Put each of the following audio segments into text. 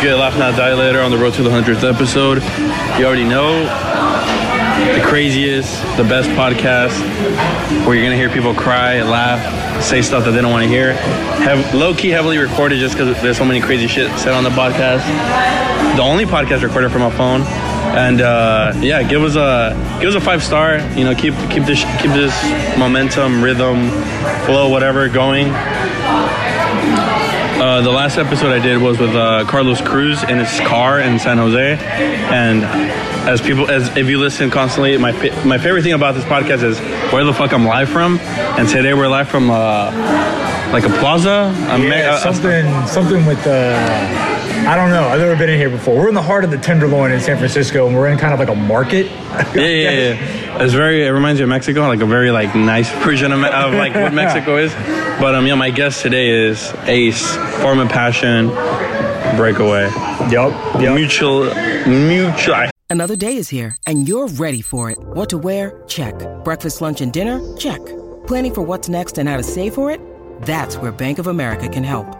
What's good? Laugh Now Die Later on the road to the 100th episode. You already know the craziest, the best podcast where you're gonna hear people cry, laugh, say stuff that they don't want to hear. Have low key heavily recorded just because there's so many crazy shit said on the podcast. The only podcast recorded from my phone. And uh, yeah, give us a give us a five star. You know, keep keep this keep this momentum, rhythm, flow, whatever going. Uh, the last episode I did was with uh, Carlos Cruz in his car in San Jose, and as people, as if you listen constantly, my my favorite thing about this podcast is where the fuck I'm live from, and today we're live from uh, like a plaza, a me- Yeah, a- a- something, something with the. I don't know. I've never been in here before. We're in the heart of the Tenderloin in San Francisco, and we're in kind of like a market. yeah, yeah, yeah. It's very. It reminds you of Mexico, like a very like nice version of, of like what Mexico is. But um, yeah, my guest today is Ace, Forum of Passion, Breakaway, Yup. Yep. Mutual, Mutual. Another day is here, and you're ready for it. What to wear? Check. Breakfast, lunch, and dinner? Check. Planning for what's next and how to save for it? That's where Bank of America can help.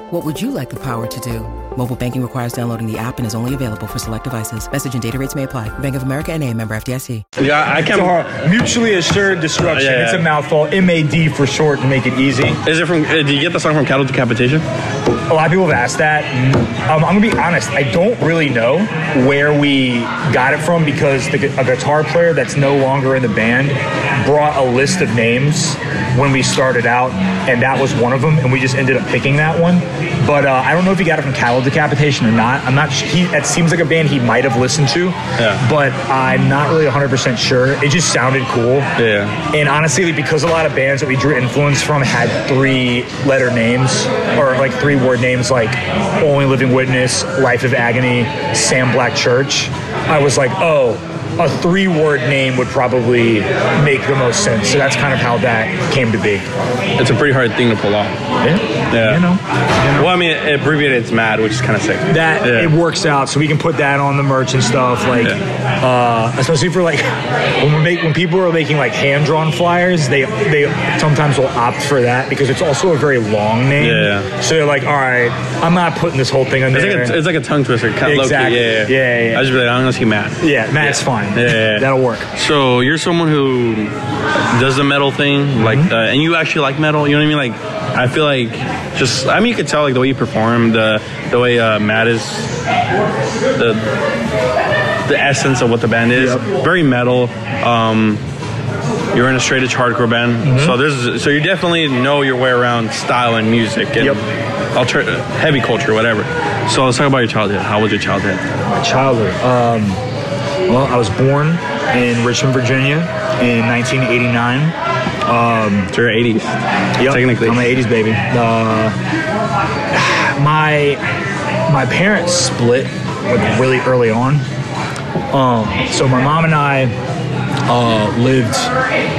What would you like the power to do? Mobile banking requires downloading the app and is only available for select devices. Message and data rates may apply. Bank of America and a member FDIC. Yeah, I can't. a mutually assured destruction. Yeah, yeah. It's a mouthful. MAD for short to make it easy. Is it from? uh, Did you get the song from Cattle Decapitation? A lot of people have asked that. Um, I'm gonna be honest. I don't really know where we got it from because the, a guitar player that's no longer in the band brought a list of names when we started out, and that was one of them. And we just ended up picking that one. But uh, I don't know if he got it from Cattle Decapitation or not. I'm not. He it seems like a band he might have listened to. Yeah. But I'm not really 100 percent sure. It just sounded cool. Yeah. And honestly, because a lot of bands that we drew influence from had three letter names or like three word names like Only Living Witness, Life of Agony, Sam Black Church, I was like, oh, a three word name would probably make the most sense. So that's kind of how that came to be. It's a pretty hard thing to pull off. Yeah. Yeah. You know, Well, I mean, it abbreviated it's mad, which is kind of sick. that Yeah. it works out so we can put that on the merch and stuff like uh, especially for like when we make when people are making like hand drawn flyers they they sometimes will opt for that because it's also a very long name Yeah. so they're like all right i'm not putting this whole thing in It's there like a, it's like a tongue twister, kind of Exactly. low key. Yeah, Yeah, yeah, yeah. I just be like, I'm gonna see Matt. yeah matt's fine Yeah, yeah, that'll work So you're someone who does the metal thing, like, Mm-hmm. uh, and you actually like metal. You know what I mean? Like, I feel like just, I mean, you could tell like the way you perform, the the way uh, Matt is, the the essence of what the band is. Very metal. Um, you're in a straight edge hardcore band, Mm-hmm. so there's so you definitely know your way around style and music and Yep. alter- heavy culture, whatever. So let's talk about your childhood. How was your childhood? my childhood um, well i was born in richmond virginia in 1989 um, So you're 80s. Yep, Technically. I'm an '80s baby. Uh, my my parents split like really early on. Um, so my mom and I uh, lived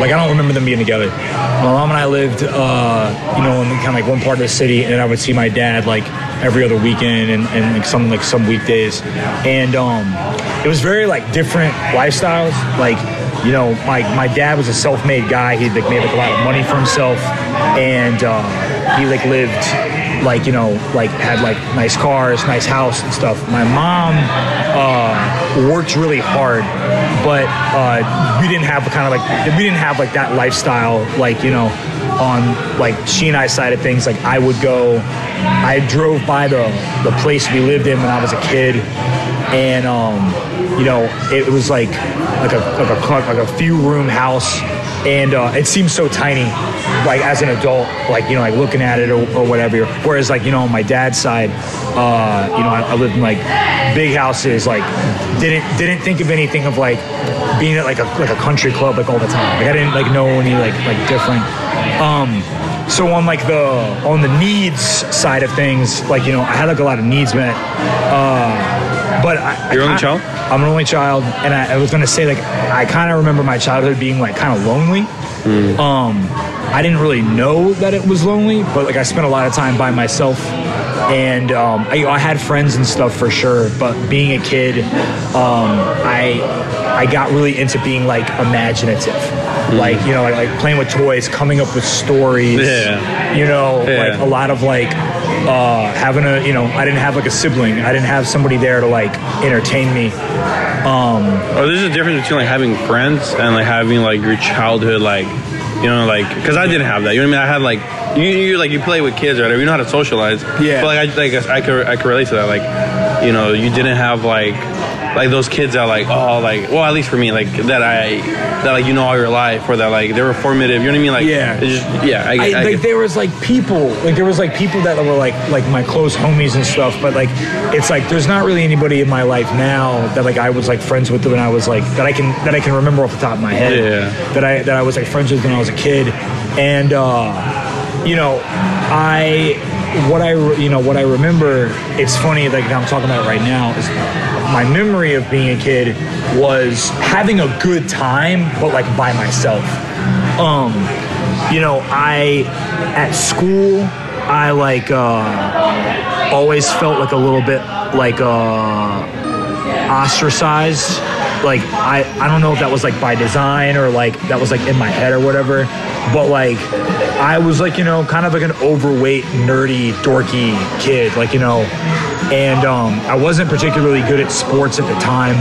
like I don't remember them being together. My mom and I lived, uh, you know, in kind of like one part of the city, and I would see my dad like every other weekend and, and like some like some weekdays, and um, it was very like different lifestyles. Like you know, my my dad was a self-made guy. He like made like a lot of money for himself, and uh, he like lived like you know like had like nice cars nice house and stuff my mom uh, worked really hard but uh, we didn't have kind of like we didn't have like that lifestyle like you know on like she and I side of things like I would go I drove by the the place we lived in when I was a kid. And um you know it was like like a like a like a few room house. And uh, it seems so tiny like as an adult like you know like looking at it or, or whatever. Whereas like you know on my dad's side uh, you know I, I lived in like big houses like didn't didn't think of anything of like being at like a like a country club like all the time. Like I didn't like know any like like different. Um so on like the on the needs side of things like you know I had like a lot of needs met uh but I, You're I only kinda- child? I'm an only child, and I, I was gonna say like I kind of remember my childhood being like kind of lonely. Um, I didn't really know that it was lonely, but like I spent a lot of time by myself and um, I, I had friends and stuff for sure. But being a kid, um, I I got really into being like imaginative, like you know, like, like playing with toys, coming up with stories. Yeah. You know, Yeah. like a lot of like uh, having a you know, I didn't have like a sibling. I didn't have somebody there to like entertain me. Um, Oh, there's a difference between like having friends and like having like your childhood like you know like because I didn't have that. You know what I mean? I had like you you like you play with kids or whatever. You know how to socialize. Yeah. But like I like I could I could relate to that. Like you know you didn't have like like those kids that like oh like well at least for me like that I that like you know all your life or that like they were formative. You know what I mean? Like Yeah. just yeah. I, I, I, like there was like people like there was like people that were like like my close homies and stuff but like it's like there's not really anybody in my life now that like I was like friends with when I was like that I can that I can remember off the top of my head Yeah. that I that I was like friends with when I was a kid and uh you know I what I you know what I remember it's funny like I'm talking about right now is my memory of being a kid was having a good time but like by myself. Um you know i at school i like uh always felt like a little bit like uh ostracized. Like i i don't know if that was like by design or like that was like in my head or whatever but like i was like you know kind of like an overweight nerdy dorky kid like you know and um i wasn't particularly good at sports at the time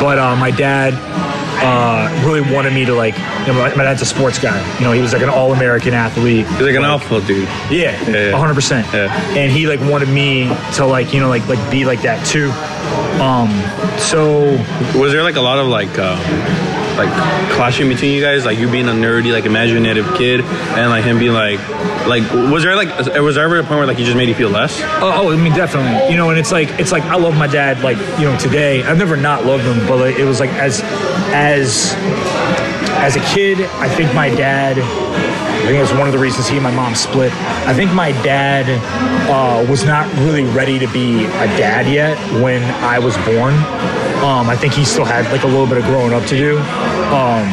but uh, my dad uh, really wanted me to like. You know, my, my dad's a sports guy. You know, he was like an all-American athlete. He's like an alpha dude. Yeah, Yeah. hundred percent. Yeah. And he like wanted me to like you know like like be like that too. Um, so Was there like a lot of like uh, like clashing between you guys? Like you being a nerdy, like imaginative kid, and like him being like, like was there like was there ever a point where like he just made you feel less? Oh, oh, I mean, definitely. You know, and it's like it's like I love my dad. Like you know, today I've never not loved him, but like, it was like as as as a kid, I think my dad. I think was one of the reasons he and my mom split. I think my dad uh, was not really ready to be a dad yet when I was born. Um, I think he still had like a little bit of growing up to do. Um,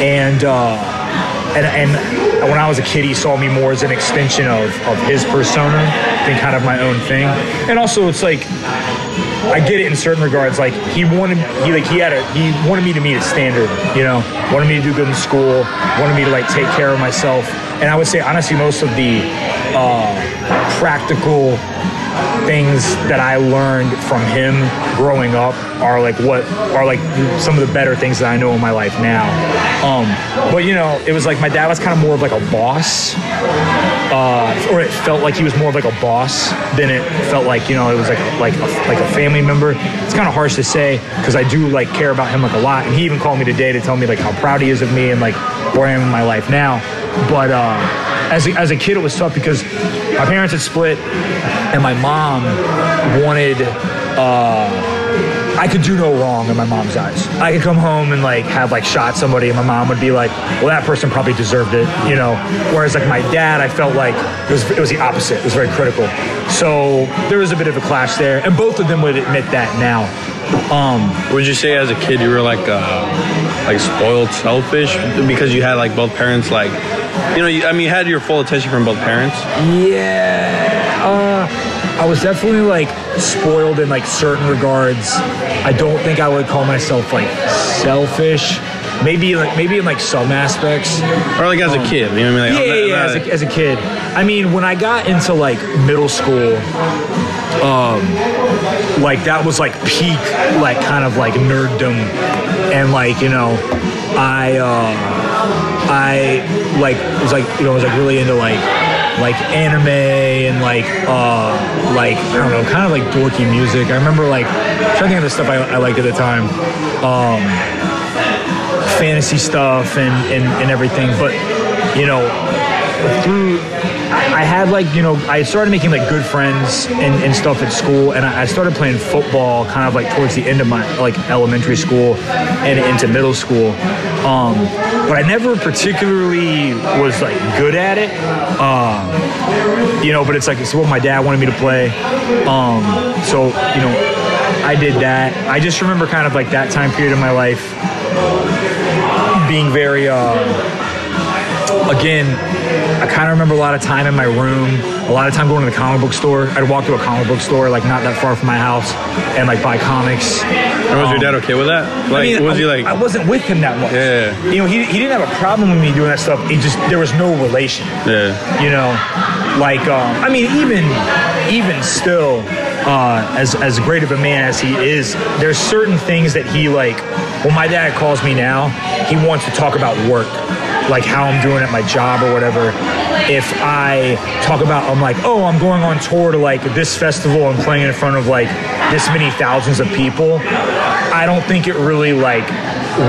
and uh, and and when I was a kid, he saw me more as an extension of of his persona than kind of my own thing. And also, it's like I get it in certain regards. Like he wanted, he like he had a he wanted me to meet a standard. You know, wanted me to do good in school, wanted me to like take care of myself. And I would say honestly, most of the uh, practical things that I learned from him growing up are like what are like some of the better things that I know in my life now. Um, but you know, it was like my dad was kind of more of like a boss, uh, or it felt like he was more of like a boss than it felt like you know it was like like a, like a family member. It's kind of harsh to say because I do like care about him like a lot, and he even called me today to tell me like how proud he is of me and like where I am in my life now. But uh, as a, as a kid, it was tough because my parents had split, and my mom wanted. Uh, I could do no wrong in my mom's eyes. I could come home and like have like shot somebody, and my mom would be like, "Well, that person probably deserved it," you know. Whereas like my dad, I felt like it was it was the opposite. It was very critical. So there was a bit of a clash there, and both of them would admit that now. Um, Would you say as a kid you were like uh, like spoiled, selfish because you had like both parents like you know you, I mean you had your full attention from both parents. Yeah, uh, I was definitely like spoiled in like certain regards. I don't think I would call myself like selfish. Maybe like maybe in like some aspects. Or like as a kid, you know what I mean? Like, Yeah, I'm yeah, yeah. As a, as a kid, I mean, when I got into like middle school, um, like that was like peak, like kind of like nerddom, and like you know, I, uh, I like was like you know was like really into like like anime and like uh like I don't know, kind of like dorky music. I remember like trying to of the stuff I, I liked at the time. Um, fantasy stuff and, and, and everything. But, you know, through, I had like, you know, I started making like good friends and, and stuff at school. And I I started playing football kind of like towards the end of my like elementary school and into middle school. Um, but I never particularly was like good at it. Um, you know, but it's like, it's what my dad wanted me to play. Um, so, you know, I did that. I just remember kind of like that time period in my life being very uh again i kind of remember a lot of time in my room a lot of time going to the comic book store. I'd walk to a comic book store, like not that far from my house, and like buy comics. And was your Um, dad okay with that? Like, I mean, was he like? I wasn't with him that much. Yeah. You know, he, he didn't have a problem with me doing that stuff. He just there was no relation. yeah. You know, like um, I mean, even even still, uh, as as great of a man as he is, there's certain things that he like. When my dad calls me now, he wants to talk about work, like how I'm doing at my job or whatever. If I talk about, I'm like, oh, I'm going on tour to like this festival and playing in front of like this many thousands of people. I don't think it really like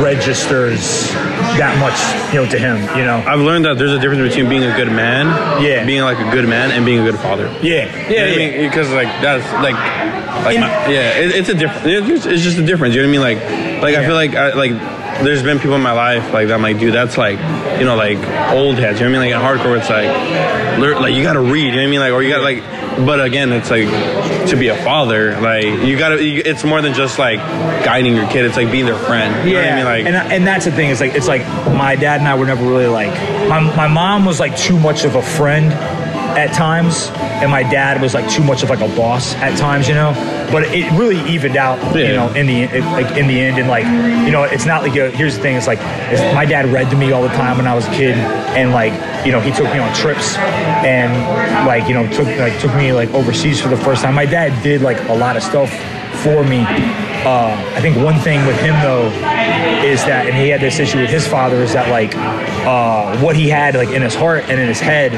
registers that much, you know, to him. You know. I've learned that there's a difference between being a good man, Yeah. being like a good man, and being a good father. Yeah. Yeah. know what I mean? Because like that's like, like In- my- yeah, it, it's a different. It's, it's just a difference. You know what I mean? Like, like I feel like I, like there's been people in my life like that. I'm like, dude, that's like you know like old heads. You know what I mean? Like in hardcore, it's like like you got to read. You know what I mean? Like or you gotta like. But again, it's like to be a father. Like you gotta. You, it's more than just like guiding your kid. It's like being their friend. You know what I mean? Like and and that's the thing. It's like it's like my dad and I were never really like my my mom was like too much of a friend at times, and my dad was like too much of like a boss at times. You know, but it really evened out. You know, in the it, like in the end, and like you know, it's not like a, here's the thing. It's like it's, my dad read to me all the time when I was a kid, and like you know, he took me on trips and like you know took like took me like overseas for the first time. My dad did like a lot of stuff for me. Uh, I think one thing with him though is that, and he had this issue with his father, is that like uh, what he had like in his heart and in his head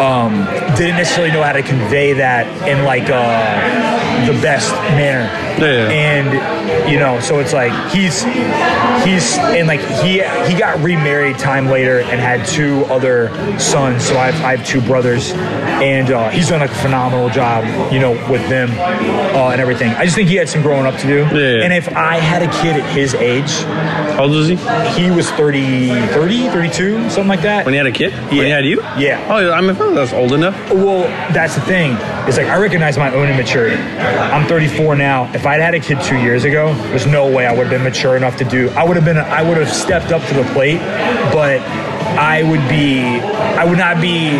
um, didn't necessarily know how to convey that in like uh, the best manner. Yeah. And you know, so it's like he's he's and like he he got remarried time later and had two other sons. So I have, I have two brothers, and uh, he's done like a phenomenal job, you know, with them uh, and everything. I just think he had some growing up to do. Yeah. And if I had a kid at his age, how old was he he was 30, 30, 32, something like that. when he had a kid? When he Yeah. had you? Yeah. Oh, I mean, I that's old enough. Well, that's the thing. It's like I recognize my own immaturity. I'm 34 now. If I'd had a kid two years ago, there's no way I would have been mature enough to do. I would have been. I would have stepped up to the plate, but I would be. I would not be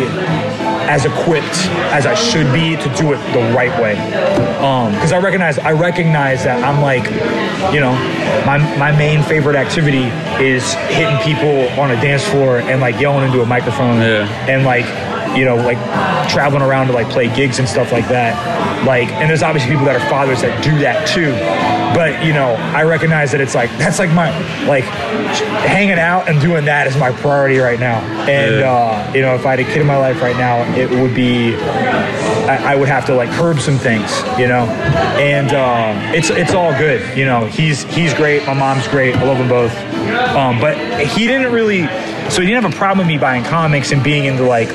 as equipped as I should be to do it the right way. Um, because I recognize. I recognize that I'm like, you know, my my main favorite activity is hitting people on a dance floor and like yelling into a microphone Yeah. and like you know like traveling around to like play gigs and stuff like that like and there's obviously people that are fathers that do that too but you know i recognize that it's like that's like my like hanging out and doing that is my priority right now and Yeah. uh you know if i had a kid in my life right now it would be I, I would have to like curb some things, you know, and uh, it's it's all good, you know. He's he's great. My mom's great. I love them both. Um, but he didn't really, so he didn't have a problem with me buying comics and being into like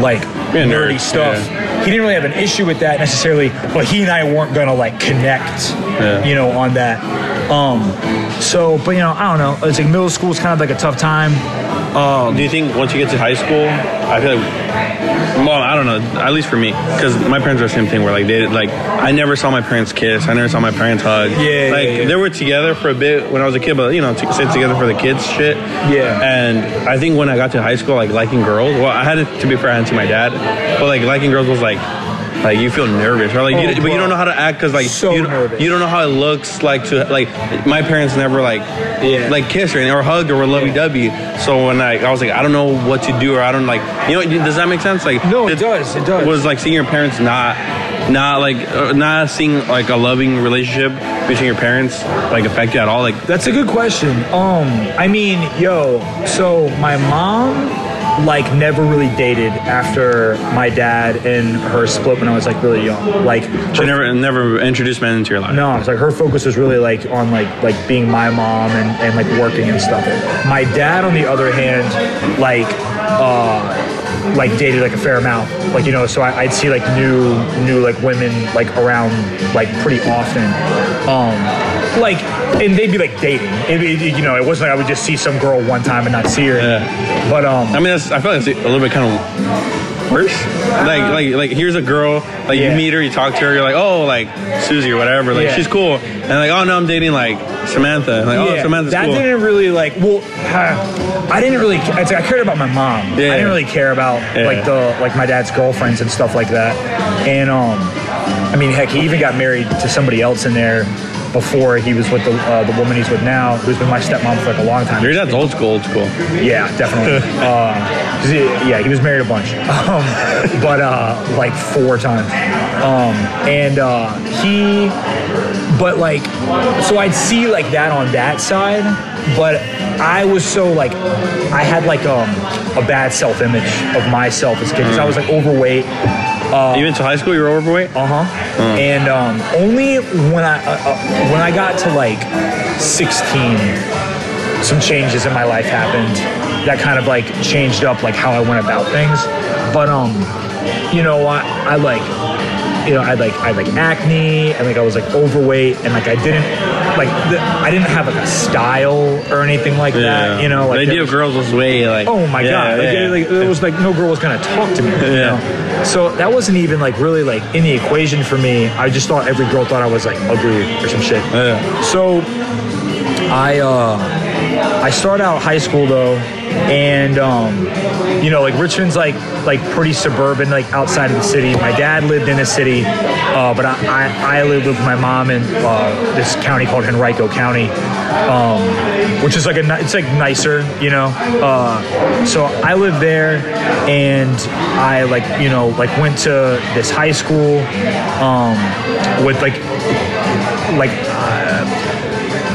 like nerdy nerd, stuff. yeah. He didn't really have an issue with that necessarily, but he and I weren't gonna like connect, Yeah. you know, on that. Um, so, but you know, I don't know. It's like middle school is kind of like a tough time. Do you think once you get to high school, I feel like, well, I don't know, at least for me, because my parents are the same thing where like they like I never saw my parents kiss, I never saw my parents hug. Yeah, like yeah, yeah. they were together for a bit when I was a kid, but you know, to sit together for the kids shit. Yeah. And I think when I got to high school, like liking girls, well, I had it to be fair, I had to my dad, but like liking girls was like. Like you feel nervous, right? Like, Oh, you, but you don't know how to act because, like, So you, nervous. you don't know how it looks like to like. My parents never like, Yeah. like kissed or, or hugged or were lovey dovey. So when I, I was like, I don't know what to do, or I don't like, you know, does that make sense? Like, No, it does, it does. Was like seeing your parents not, not like, uh, not seeing like a loving relationship between your parents like affect you at all? Like, That's a good question. Um, I mean, yo, so my mom like never really dated after my dad and her split when I was like really young. Like she never, never introduced men into your life. no, it's like her focus was really like on like like being my mom and, and like working and stuff. My dad, on the other hand, like uh like dated like a fair amount. Like, you know, so I, I'd see like new new like women like around like pretty often. Um like and they'd be like dating. It, it- you know, it wasn't like I would just see some girl one time and not see her. Yeah. But um I mean, that's, I feel like it's a little bit kind of worse. Like like like here's a girl, like Yeah. you meet her, you talk to her, you're like, oh, like Susie or whatever, like Yeah. she's cool, and like, oh no, I'm dating like Samantha, and like, oh, Samantha's that cool. didn't really like. Well, I didn't really. I'd say I cared about my mom. Yeah. I didn't really care about like the like my dad's girlfriends and stuff like that. And um, I mean, heck, he even got married to somebody else in there before he was with the uh, the woman he's with now, who's been my stepmom for like a long time. Your dad's old school, old school. Yeah, definitely. uh, 'cause he, yeah, he was married a bunch, um, but uh, like four times. Um, and uh, he, but like, so I'd see like that on that side, but I was so like, I had like um, a bad self image of myself as a kid because I was like overweight. Even to high school, you were overweight. Uh huh. And um, only when I uh, uh, when I got to like 16, some changes in my life happened that kind of like changed up like how I went about things. But um, you know, I, I like you know, I had like I had like acne and like I was like overweight and like I didn't like the, I didn't have like a style or anything like that. You know, like the idea of girls was way like. Oh my yeah, god! Like, yeah. it, like, it was like no girl was gonna talk to me. You Yeah. know? So that wasn't even like really like in the equation for me. I just thought every girl thought I was like ugly or some shit. Yeah. So I uh I start out high school though, and um, you know, like Richmond's like like pretty suburban, like outside of the city. My dad lived in the city, uh, but I, I I lived with my mom in uh, this county called Henrico County, um, which is like a it's like nicer, you know. Uh, so I lived there, and I like you know like went to this high school um, with like like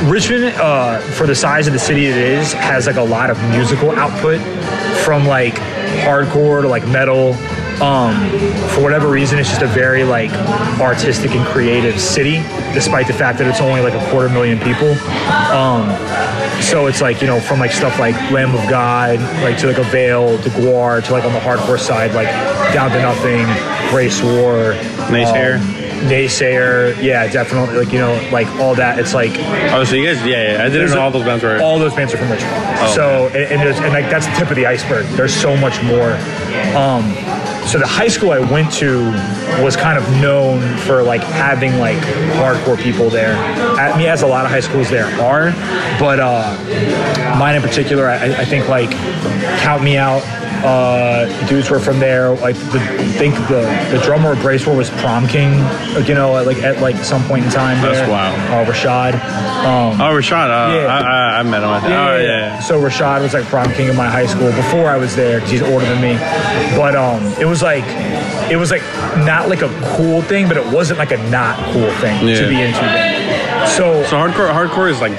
Richmond, uh, for the size of the city it is, has like a lot of musical output from like hardcore to like metal. Um, for whatever reason, it's just a very like artistic and creative city, despite the fact that it's only like a quarter million people. Um, so it's like you know from like stuff like Lamb of God, like to like Avail, to GWAR, to like on the hardcore side, like Down to Nothing, Race War, Naysayer? um, Naysayer, yeah, definitely. Like you know, like all that. It's like Oh, so you guys, yeah, yeah. I didn't know all those bands were. all those bands are from Richmond. Oh, so and, and, there's, and like that's the tip of the iceberg. There's so much more. Um, so the high school I went to was kind of known for like having like hardcore people there. At me, as a lot of high schools there are, but uh, mine in particular, I, I think like count me out. Uh, dudes were from there. I think the the drummer of Bracewar was prom king. You know, at, like at like some point in time. That's there. wild. Uh, Rashad. Um, oh, Rashad. Uh, Yeah. I, I, I met him. Yeah, oh, yeah, yeah. So Rashad was like prom king of my high school before I was there because he's older than me. But um, it was like, it was like not like a cool thing, but it wasn't like a not cool thing Yeah. to be into. Then. So, So hardcore, hardcore is like,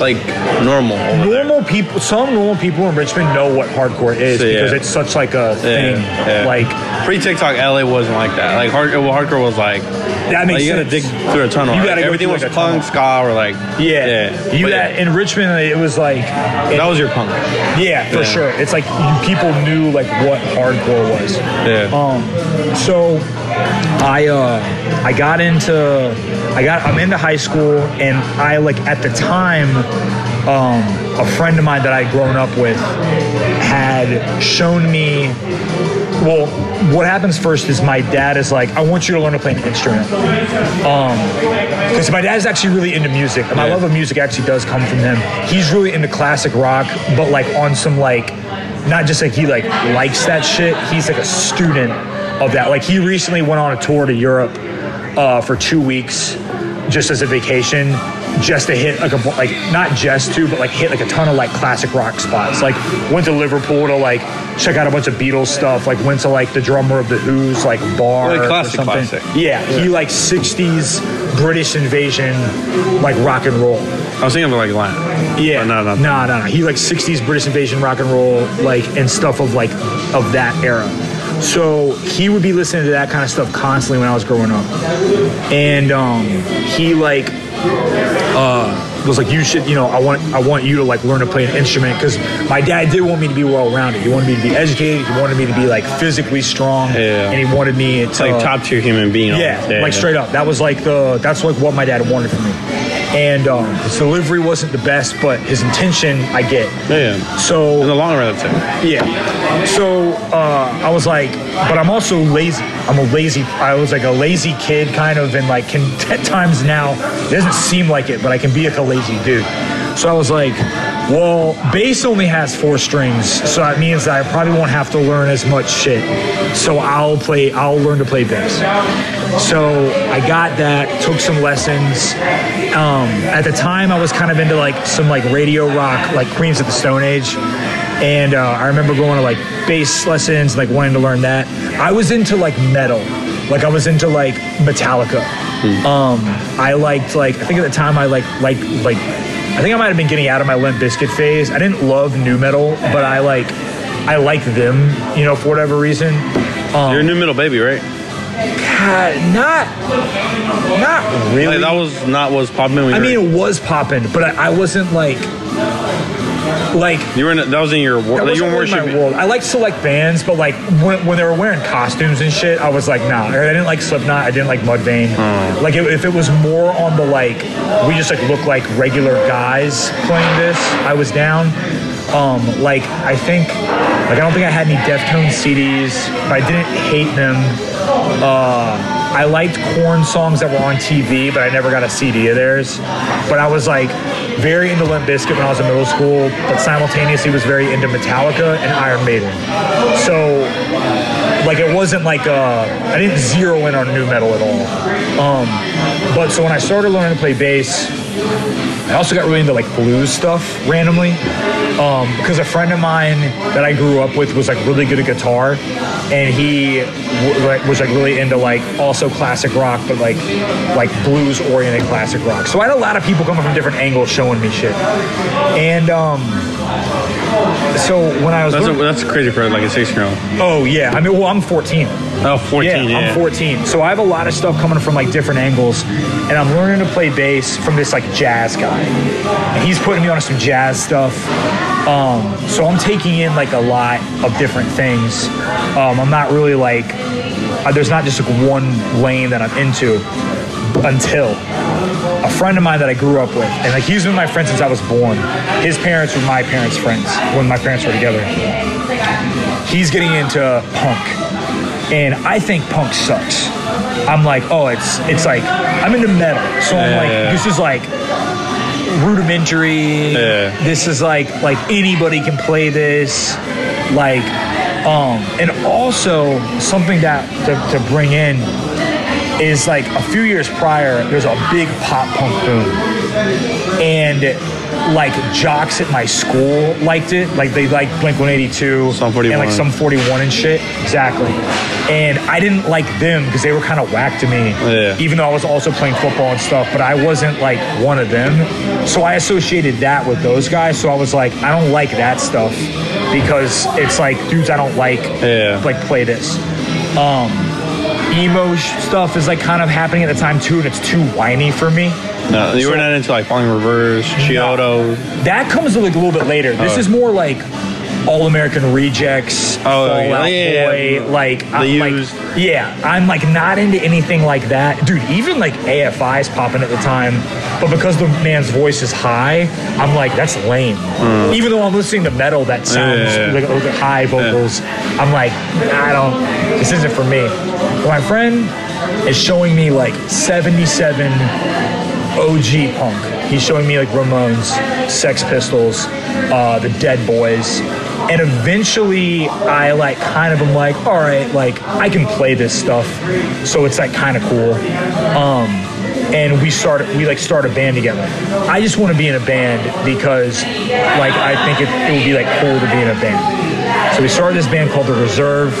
like normal. over there. normal people, some normal people in Richmond know what hardcore is So, yeah. because it's such like a thing. yeah. Like pre TikTok, LA wasn't like that. Like hard, well, hardcore was like. that makes like, you sense. gotta dig through a tunnel. You gotta go everything was like, punk, ska, or like. Yeah, yeah. You got in Richmond. It was like That was your punk. Yeah, for sure. It's like people knew like what hardcore was. Yeah. Um, so I uh, I got into I got I'm into high school and I like at the time um, a friend of mine that I'd grown up with had shown me well what happens first is my dad is like I want you to learn to play an instrument because my dad's actually really into music and my Yeah. love of music actually does come from him he's really into classic rock but like on some like not just like he like likes that shit he's like a student of that like he recently went on a tour to europe uh, for two weeks just as a vacation just to hit like a like not just to but like hit like a ton of like classic rock spots like went to liverpool to like check out a bunch of beatles stuff like went to like the drummer of the who's like bar Like or classic, something. classic. Yeah, he like 60s british invasion like rock and roll I was thinking of like Latin. yeah no, no. no no no he like 60s british invasion rock and roll like and stuff of like of that era so he would be listening to that kind of stuff constantly when i was growing up and um he like uh was like you should you know i want i want you to like learn to play an instrument because my dad did want me to be well rounded he wanted me to be educated he wanted me to be like physically strong Yeah. and he wanted me to It's like top tier human being. yeah, like straight up. That was like the that's like what my dad wanted from me. And um, his delivery wasn't the best, but his intention I get. Yeah, yeah. So In the long run, that's it. yeah. So uh, I was like, but I'm also lazy. I'm a lazy. I was like a lazy kid, kind of, and like can at times now. It doesn't seem like it, but I can be like a lazy dude. So I was like, well, bass only has four strings, so that means that I probably won't have to learn as much shit. So I'll play. I'll learn to play bass. So I got that. Took some lessons. Um, at the time, I was kind of into like some like radio rock, like Queens of the Stone Age and uh, I remember going to like bass lessons, like wanting to learn that. I was into like metal, like I was into like Metallica. Um, I liked like I think at the time I like like like I think I might have been getting out of my Limp Bizkit phase. I didn't love nu metal, but I like I liked them, you know, for whatever reason. Um, You're a nu metal baby, right? God, not not really. Like, that was not what was popping when you I mean, it was popping, but I, I wasn't like like you were in, that was in your world. That you were really my world. I like select bands, but like when, when they were wearing costumes and shit, I was like, nah. I didn't like Slipknot. I didn't like Mudvayne. Hmm. Like if, if it was more on the like, we just like look like regular guys playing this, I was down. Um, like I think, like I don't think I had any Deftones CDs, but I didn't hate them. Uh, I liked Korn songs that were on TV, but I never got a CD of theirs. But I was like very into Limp Bizkit when I was in middle school, but simultaneously was very into Metallica and Iron Maiden. So like it wasn't like uh, I didn't zero in on nu metal at all. Um, but so when I started learning to play bass, I also got really into like blues stuff randomly um, because a friend of mine that I grew up with was like really good at guitar, and he w- was like really into like also classic rock, but like like blues oriented classic rock. So I had a lot of people coming from different angles showing me shit, and um, so when I was That's, a, that's crazy for like a six year old. oh yeah, I mean well I'm 14. Oh, 14, yeah. I'm 14. So I have a lot of stuff coming from like different angles, and I'm learning to play bass from this like jazz guy. And he's putting me on some jazz stuff. Um, so I'm taking in like a lot of different things. Um, I'm not really like uh, there's not just like one lane that I'm into until a friend of mine that I grew up with, and like he's been my friend since I was born. His parents were my parents' friends when my parents were together. He's getting into punk, and I think punk sucks. I'm like, oh, it's it's like I'm into metal, so I'm like, yeah, this is like rudimentary. Yeah. This is like like anybody can play this, like, um, and also something that to, to bring in is like a few years prior, there's a big pop punk boom. And like jocks at my school liked it. Like they liked Blink 182 Sum and like Sum 41 and shit. Exactly. And I didn't like them because they were kind of whack to me. Yeah. Even though I was also playing football and stuff, but I wasn't like one of them. So I associated that with those guys. So I was like, I don't like that stuff because it's like dudes I don't like Yeah. like play this. Um, emo stuff is like kind of happening at the time too, and it's too whiny for me. No, you So- were not into like Falling Reverse, Chiodo. That comes like a little bit later. This Oh. is more like All American Rejects, Oh, Fall yeah, Out yeah, Boy, yeah. like I'm like, yeah, I'm like not into anything like that, dude. Even like AFI is popping at the time, but because the man's voice is high, I'm like that's lame. Even though I'm listening to metal that sounds Mm. Yeah, yeah, yeah. like high vocals, I'm like I don't. This isn't for me. My friend is showing me like 77 OG punk. He's showing me like Ramones, Sex Pistols, uh, the Dead Boys. And eventually I like kind of am like, all right, like I can play this stuff. So it's like kind of cool. Um, and we start we like start a band together. I just want to be in a band because like I think it, it would be like cool to be in a band. So we started this band called The Reserve.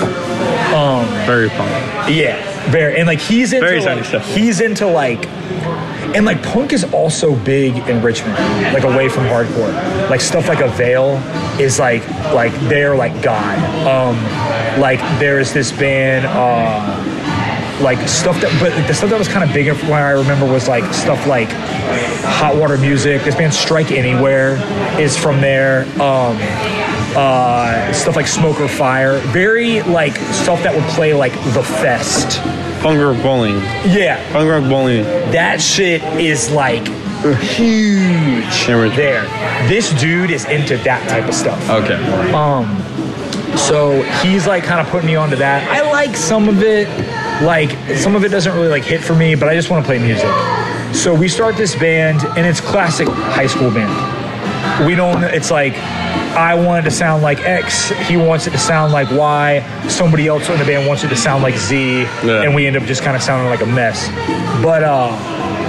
Very punk. Yeah, very. And like he's into Very like, stuff. he's into like and like punk is also big in Richmond, like away from hardcore. Like stuff like Avail is like like they're like God. Um like there's this band uh like stuff that but the stuff that was kind of big when I remember was like stuff like hot water music. This band Strike Anywhere is from there. Um uh stuff like Smoke or Fire. Very like stuff that would play like the fest. Punk rock bowling. Yeah, Punk rock bowling. that shit is like huge there. This dude is into that type of stuff. Okay. Um, So he's like kind of putting me onto that. I like some of it. Like some of it doesn't really like hit for me, but I just want to play music. So we start this band, and it's classic high school band. We don't. It's like I want it to sound like X. He wants it to sound like Y. Somebody else in the band wants it to sound like Z, Yeah. and we end up just kind of sounding like a mess. But uh,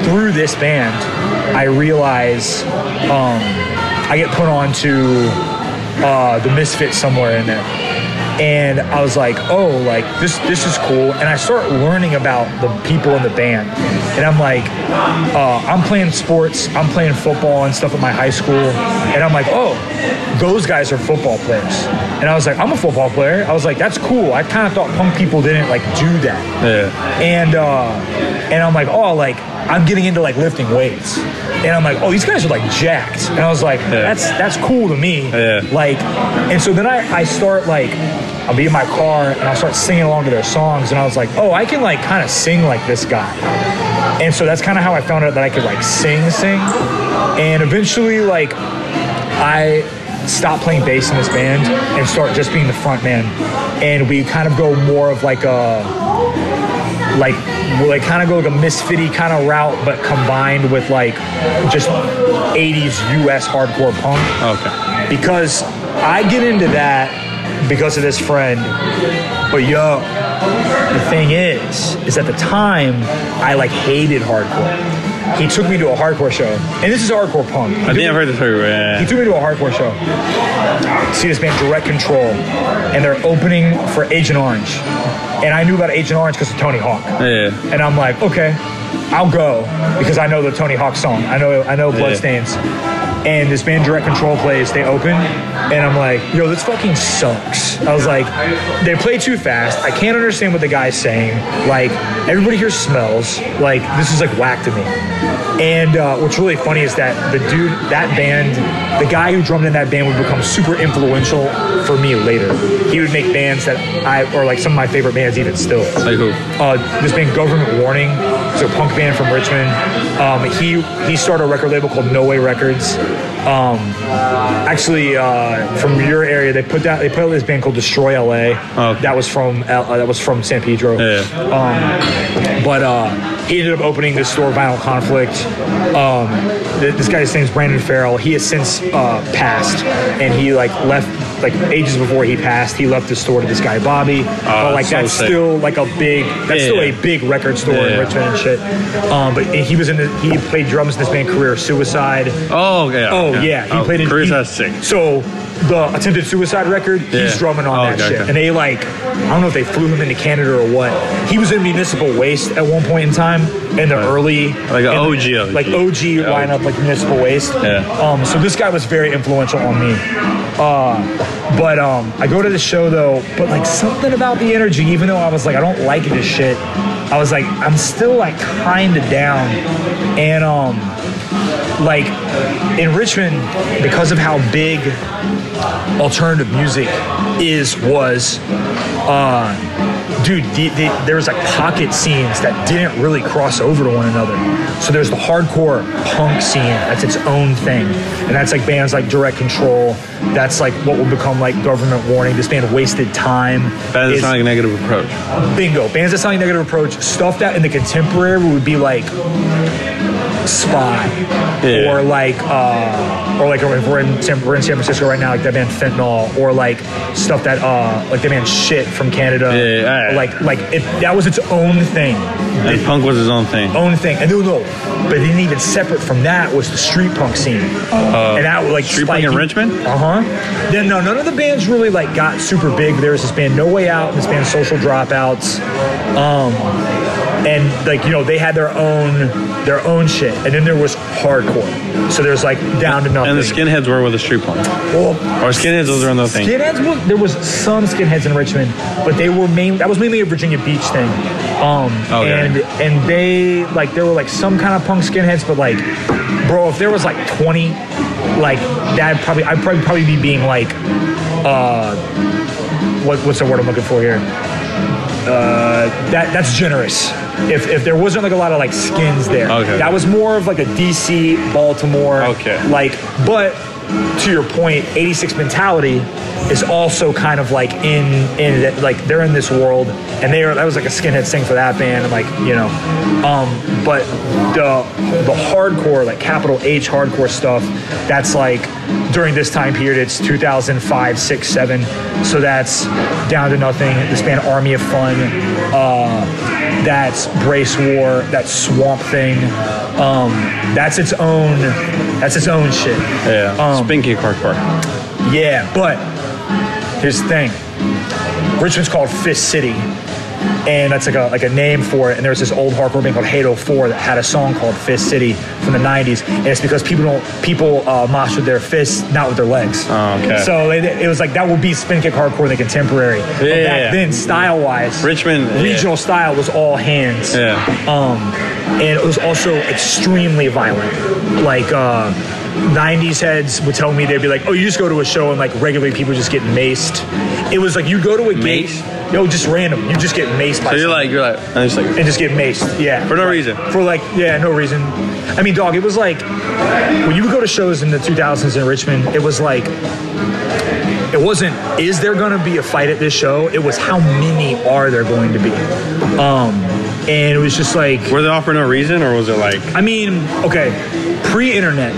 through this band, I realize um, I get put on to uh, the Misfits somewhere in there. And I was like, oh, like this this is cool. And I start learning about the people in the band. And I'm like, uh, I'm playing sports, I'm playing football and stuff at my high school. And I'm like, oh, those guys are football players. And I was like, I'm a football player. I was like, that's cool. I kind of thought punk people didn't like do that Yeah. and uh, and I'm like, oh, like I'm getting into like lifting weights, and I'm like, oh, these guys are like jacked, and I was like, that's that's cool to me, Yeah. like, and so then I I start like. I'll be in my car and I'll start singing along to their songs, and I was like, oh, I can like kind of sing like this guy. And so that's kind of how I found out that I could like sing, sing. And eventually, like, I stop playing bass in this band and start just being the front man. And we kind of go more of like a like like kind of go like a misfitty kind of route, but combined with like just 80s US hardcore punk Okay. because I get into that because of this friend. But yo, the thing is, is at the time I like hated hardcore. He took me to a hardcore show, and this is hardcore punk. I think I've heard this. He Yeah. took me to a hardcore show. See this band Direct Control, and they're opening for Agent Orange. And I knew about Agent Orange because of Tony Hawk. Yeah. And I'm like, okay, I'll go because I know the Tony Hawk song. I know I know Bloodstains. And this band Direct Control plays, they open, and I'm like, yo, this fucking sucks. I was like, they play too fast. I can't understand what the guy's saying. Like, everybody here smells. Like, this is like whack to me. And uh, what's really funny is that the dude, that band, the guy who drummed in that band would become super influential for me later. He would make bands that I, or like some of my favorite bands even still Like who? uh, this band Government Warning. It's a punk band from Richmond. Um, he he started a record label called No Way Records. Um, actually, uh, from your area, they put that they put out this band called Destroy LA. Oh, okay. That was from L- uh, that was from San Pedro. Yeah. Um, but uh, he ended up opening this store, Vinyl Conflict. Um, th- this guy's name is Brandon Farrell. He has since uh, passed, and he like left like ages before he passed. He left the store to this guy Bobby. but like so that's sick. still like a big that's Yeah, still yeah. a big record store in Richmond and shit. Um, but he was in the, he played drums in this band Career Suicide. Oh, okay. Oh yeah, he oh, played in Career sick. So the attempted suicide record, Yeah. he's drumming on Oh, that okay, shit. okay. And they like, I don't know if they flew him into Canada or what. He was in Municipal Waste at one point in time in the early, Like OG, the- OG. like OG Yeah. lineup, like Municipal Waste. Yeah. Um, so this guy was very influential on me. Uh, but um, I go to the show though, but like something about the energy, even though I was like, I don't like this shit. I was like, I'm still like kind of down, and um, like in Richmond, because of how big alternative music is was uh dude the, the, there was like pocket scenes that didn't really cross over to one another. So there's the hardcore punk scene. That's its own thing. And that's like bands like direct control. That's like what will become like government warning. This band wasted time That is- sounds like a negative approach. bingo. Bands that sound like negative approach. Stuff that in the contemporary would be like spy Yeah. or like uh or like if we're in San, we're in San Francisco right now like that band fentanyl or like stuff that uh like that band shit from Canada. Yeah, yeah, like like it, that was its own thing. And punk was his own thing. own thing. And no no. But then even separate from that was the street punk scene. And that was like Uh, street punk in Richmond? uh-huh. Then no none of the bands really like got super big. There was this band No Way Out and this band Social Dropouts. Um and like you know they had their own their own shit and then there was hardcore so there's like down to nothing And the skinheads were with the street punk. well, Or skinheads, those are another thing. Skinheads, was, there was some skinheads in Richmond, but they were main. That was mainly a Virginia Beach thing. Um, Okay. and and they like there were like some kind of punk skinheads, but like, bro, if there was like twenty, like that probably I'd probably probably be being like, uh, what what's the word I'm looking for here? Uh, that that's generous. If, if there wasn't like a lot of like skins there, Okay. that was more of like a DC, Baltimore, Okay. like. But to your point, 86 mentality is also kind of like in in that like they're in this world, and they are that was like a skinhead sing for that band, and like you know, um, but the the hardcore like capital H hardcore stuff, that's like during this time period, it's 2005, six, seven, so that's down to nothing. the span Army of Fun, uh, that's Bracewar, that's Swamp Thing, um, that's its own, that's its own shit. Yeah. Um, Spinky Park. Yeah, but here's the thing. Richmond's called Fist City, and that's like a like a name for it. And there's this old hardcore band called Hate 04 that had a song called Fist City from the '90s, and it's because people don't people uh, mosh with their fists, not with their legs. Oh, okay. So it, it was like that would be spin kick hardcore in the contemporary. But Yeah, back yeah. then, style wise, Richmond, yeah. regional style was all hands. Yeah. Um, and it was also extremely violent. Like uh, 90s heads would tell me they'd be like, "Oh, you just go to a show and like regularly people just get maced." It was like you go to a Maced? Yo, just random. You just get maced by So you're someone like, you're like, and it's like, and just get maced. Yeah. For no Like, reason. For like, yeah, no reason. I mean, dog, it was like when you would go to shows in the 2000s in Richmond, it was like it wasn't is there going to be a fight at this show? It was how many are there going to be? Um and it was just like were they off for no reason, or was it like, I mean, okay, pre-internet,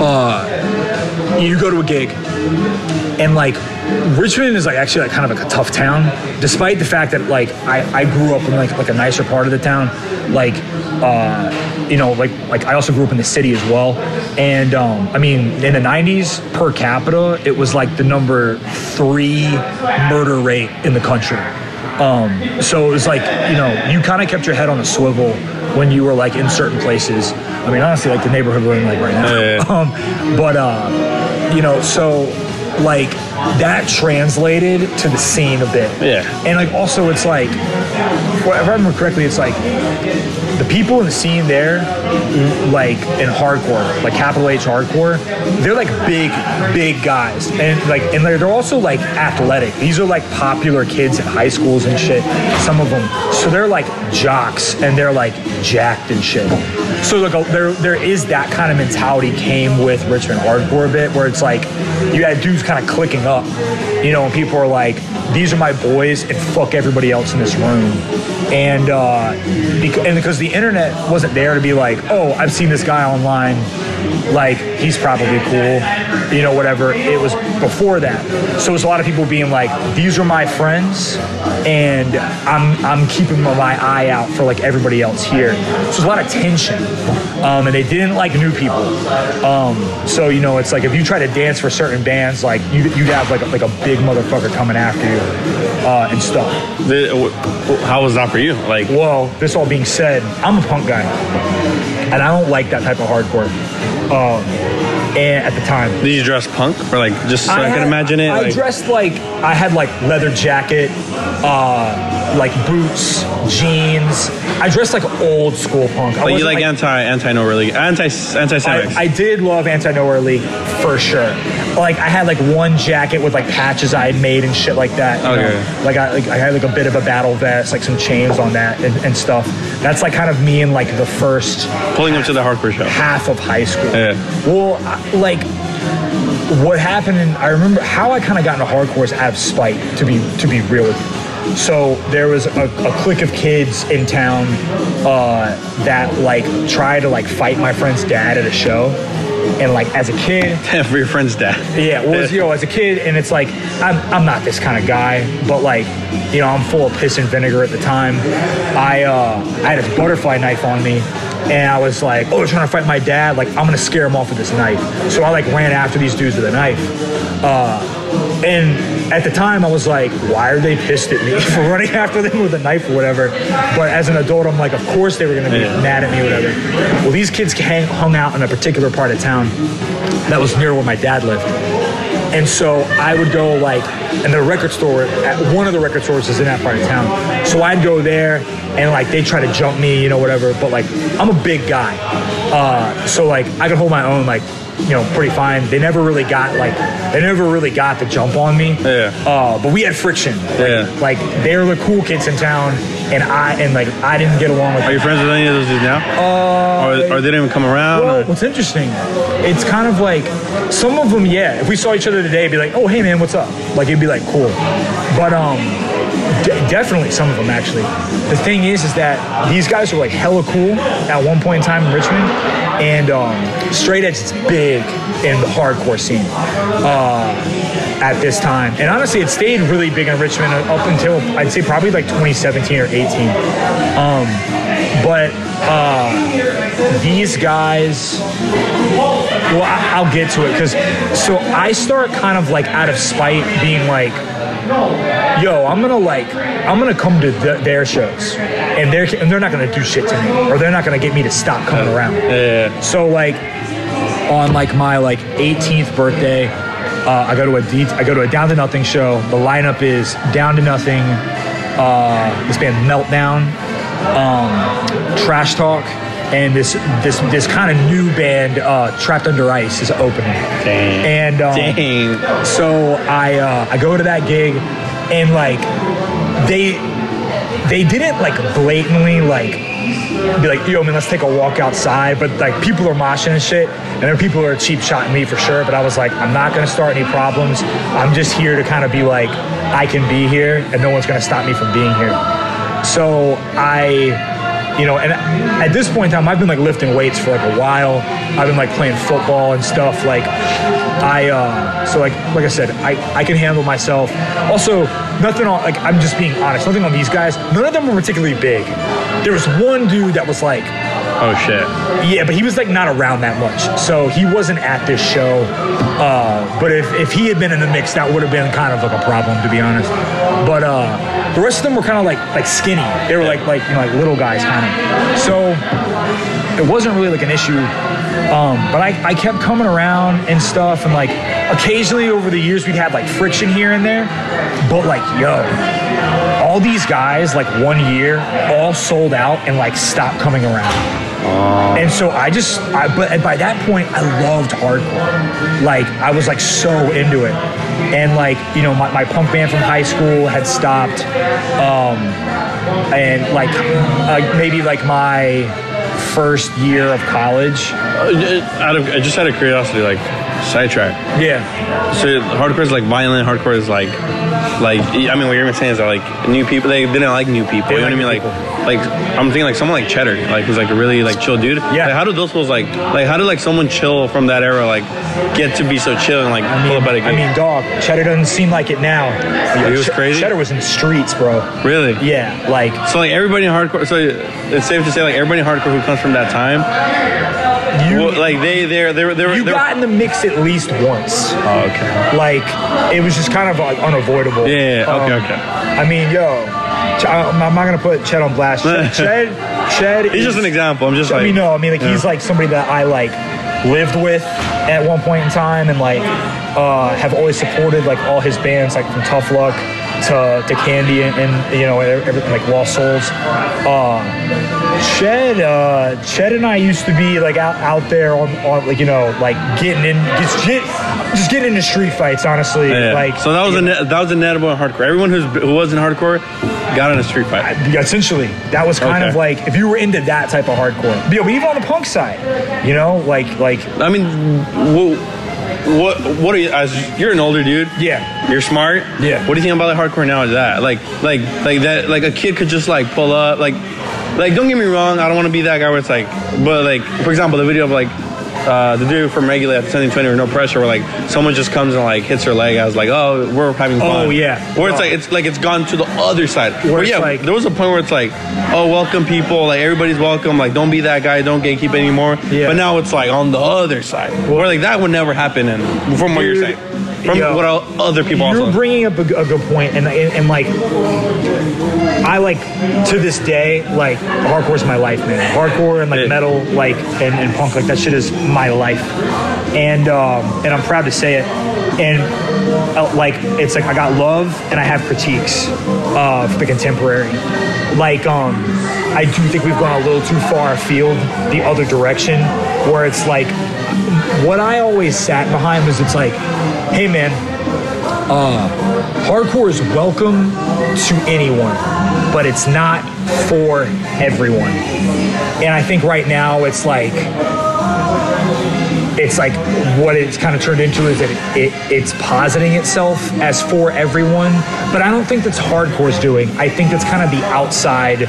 uh, you go to a gig, and like Richmond is like actually like kind of like a tough town, despite the fact that like I, I grew up in like like a nicer part of the town, like uh, you know like like I also grew up in the city as well, and um, I mean in the '90s per capita it was like the number three murder rate in the country. Um, so it was like, you know, you kind of kept your head on a swivel when you were like in certain places. I mean, honestly, like the neighborhood we're in like right now. Yeah. Um, but uh, you know, so like that translated to the scene a bit. Yeah. And like also, it's like, if I remember correctly, it's like the people in the scene there, like in hardcore, like capital H hardcore, they're like big, big guys, and like, and they're, they're also like athletic. These are like popular kids at high schools and shit. Some of them, so they're like jocks and they're like jacked and shit. So like, there, there is that kind of mentality came with Richmond hardcore a bit, where it's like you had dudes kind of clicking up, you know, and people are like, these are my boys, and fuck everybody else in this room. And uh, and because the internet wasn't there to be like, oh, I've seen this guy online, like he's probably cool, you know, whatever. It was before that, so it was a lot of people being like, these are my friends, and I'm I'm keeping my eye out for like everybody else here. So it's a lot of tension, um, and they didn't like new people. Um, so you know, it's like if you try to dance for certain bands, like you you'd have like a, like a big motherfucker coming after you uh, and stuff. the, w- how was that for you? Like, Well, this all being said, I'm a punk guy, and I don't like that type of hardcore. Um, and at the time, did you dress punk, or like just so I, can had- imagine it? I like, dressed like I had like leather jacket, uh, like boots, jeans. I dressed like old school punk. Like you wasn't, like, anti anti no really anti anti. I, I did love Anti Nowhere League for sure. Like I had like one jacket with like patches I had made and shit like that. you Okay. know? Like I like I had like a bit of a battle vest, like some chains on that and, and stuff. That's like kind of me in like the first Pulling him to the hardcore show. half of high school. Yeah. Well, I- like what happened, and I remember how I kind of got into hardcore is out of spite. To be to be real with you. So there was a, a clique of kids in town uh, that like tried to like fight my friend's dad at a show, and like as a kid, for your friend's dad. yeah, well, it's, you know, as a kid, and it's like I'm, I'm not this kind of guy, but like, you know, I'm full of piss and vinegar at the time. I uh, I had a butterfly knife on me, and I was like, oh, they're trying to fight my dad. Like, I'm gonna scare him off with this knife. So I like ran after these dudes with a knife. Uh, and at the time, I was like, why are they pissed at me for running after them with a knife or whatever? But as an adult, I'm like, of course they were gonna be Yeah. mad at me or whatever. Well, these kids hang, hung out in a particular part of town that was near where my dad lived. And so I would go like, and the record store, at one of the record stores is in that part of town. So I'd go there and like they try to jump me, you know, whatever. But like I'm a big guy, uh, so like I can hold my own. Like you know pretty fine. They never really got like they never really got the jump on me. Yeah. Uh, but we had friction. Like, Yeah. Like they were the cool kids in town, and I and like I didn't get along with. Are you friends with any of those dudes now? Uh, or, or they didn't even come around? well, or- what's interesting, it's kind of like some of them, yeah. If we saw each other today, it'd be like, oh, hey man, what's up? Like it'd be like cool, but um, definitely some of them actually. The thing is, is that these guys were like hella cool at one point in time in Richmond, and um, straight edge is big in the hardcore scene. Uh, at this time, and honestly, it stayed really big in Richmond up until I'd say probably like 2017 or 18. Um, but uh, these guys well I- i'll get to it because so i start kind of like out of spite being like yo i'm gonna like i'm gonna come to th- their shows and they're and they're not gonna do shit to me or they're not gonna get me to stop coming around yeah. so like on like my like 18th birthday, uh, I go to a D- I go to a Down to Nothing show. The lineup is Down to Nothing, uh, this band Meltdown, um, Trash Talk, and this this this kind of new band uh, Trapped Under Ice is opening. Dang. And um, Dang. so I uh, I go to that gig, and like they they didn't like blatantly like be like yo man let's take a walk outside, but like people are moshing and shit, and there are people who are cheap shotting me for sure. But I was like I'm not gonna start any problems. I'm just here to kind of be like I can be here, and no one's gonna stop me from being here. So I you know, and at this point in time, I've been like lifting weights for like a while. I've been like playing football and stuff. Like, I, uh, so like, like I said, I, I can handle myself. Also, nothing on, like, I'm just being honest, nothing on these guys. None of them were particularly big. There was one dude that was like, Oh shit. yeah, but he was like not around that much. So he wasn't at this show. Uh, but if, if he had been in the mix, that would have been kind of like a problem, to be honest. But uh, the rest of them were kind of like like skinny. They were like like you know like little guys kind of. So it wasn't really like an issue. Um, but I, I kept coming around and stuff, and like occasionally over the years we'd have like friction here and there. But like yo, all these guys like one year all sold out and like stopped coming around. And so I just, I, but by that point, I loved hardcore. Like, I was like so into it. And like, you know, my, my punk band from high school had stopped. Um, and like, uh, maybe like my first year of college. Uh, Out of, I just out of curiosity, like sidetrack. Yeah. So hardcore is like violent. Hardcore is like, like I mean, what you're even saying is that like new people. They didn't like new people. You know what I mean? like Like, like I'm thinking like someone like Cheddar, like who's like a really like chill dude. Yeah. Like, how do those fools like, like how did like someone chill from that era like get to be so chill and like pull up at a I gig? mean, dog, Cheddar doesn't seem like it now. He was Ch- crazy? Cheddar was in streets, bro. really? Yeah, like, So like everybody in hardcore. So it's safe to say like everybody in hardcore who comes from that time, you, well, like they they're they're they're. you they're got in the mix at least once. oh, okay. like it was just kind of like unavoidable. Yeah, yeah, yeah. Okay, Um, okay. I mean, yo, I'm not gonna put Ched on blast. Ched, Ched, Ched He's is- just an example. I'm just like. I mean, no, I mean, like he's like somebody that I like lived with at one point in time, and like uh, have always supported like all his bands, like from Tough Luck to to Candy and, and you know everything like Lost Souls. Uh, Ched, uh, Ched and I used to be like out, out there on, on like you know like getting in just get just getting into street fights. Honestly, Yeah. like so that was a net, that was inedible in hardcore. Everyone who's who was in hardcore got in a street fight. Yeah, essentially that was kind Okay. of like if you were into that type of hardcore but even on the punk side you know like like I mean, what what what are you? As you're an older dude. yeah You're smart. Yeah. What do you think about like hardcore now? Is that like like like that like a kid could just like pull up like like don't get me wrong. I don't want to be that guy where it's like but like for example the video of like. Uh, the dude from Regulate at 2020 with no pressure, where like someone just comes and like hits her leg. I was like, oh, we're having fun. Oh, yeah. Where it's Oh. like it's like it's gone to the other side. Where, it's yeah, like- there was a point where it's like, oh, welcome people, like everybody's welcome. Like don't be that guy, don't gatekeep anymore. Yeah. But now it's like on the other side, where like that would never happen. And from what you're saying, from yo, what other people You're also. bringing up a good point, and, and and like I like to this day like hardcore is my life, man. Hardcore and like metal, like and, and punk, like that shit is my life, and um, and I'm proud to say it. And uh, like it's like I got love and I have critiques uh, for the contemporary. Like um, I do think we've gone a little too far afield the other direction, where it's like what I always sat behind was it's like, hey man, uh, hardcore is welcome to anyone, but it's not for everyone. And I think right now it's like it's like what it's kind of turned into is that it, it, it's positing itself as for everyone, but I don't think that's hardcore's doing. I think that's kind of the outside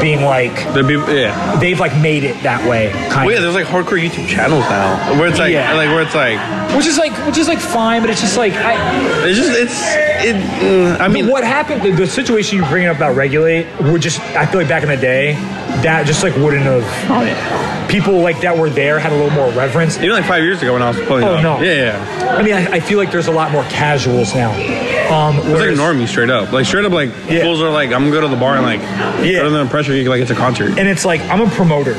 being like The people, yeah. they've like made it that way, kind Well, yeah, of. there's like hardcore YouTube channels now where it's like, Yeah. like where it's like, Which is like, which is like fine, but it's just like I, it's just, it's, it. mm, I mean, what happened? The, the situation you bring up about regulate would just. I feel like back in the day, that just like wouldn't have. Oh yeah. People like that were there had a little more reverence. Even like five years ago when I was pulling Oh, up. no. Yeah, yeah. I mean, I, I feel like there's a lot more casuals now. Um, It's like whereas- normie straight up. Like straight up, like Yeah. fools are like, I'm gonna go to the bar and like, Yeah. other than pressure, you like it's a concert. and it's like I'm a promoter,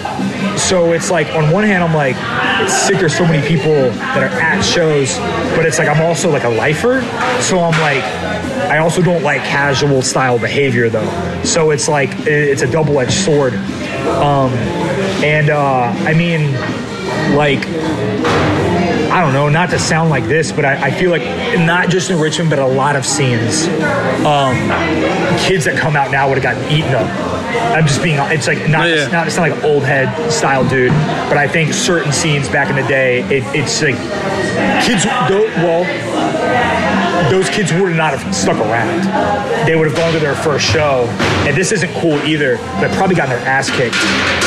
so it's like on one hand I'm like it's sick. There's so many people that are at shows, but it's like I'm also like a lifer, so I'm like I also don't like casual style behavior though. So it's like it's a double edged sword. Um, and uh, I mean, like I don't know, not to sound like this, but I, I feel like not just in Richmond, but a lot of scenes, um, kids that come out now would have gotten eaten up. I'm just being, it's like not, Yeah, it's not, it's not like old head style dude, but I think certain scenes back in the day, it, it's like kids, tho- well, those kids would not have stuck around. They would have gone to their first show, and this isn't cool either, but probably gotten their ass kicked.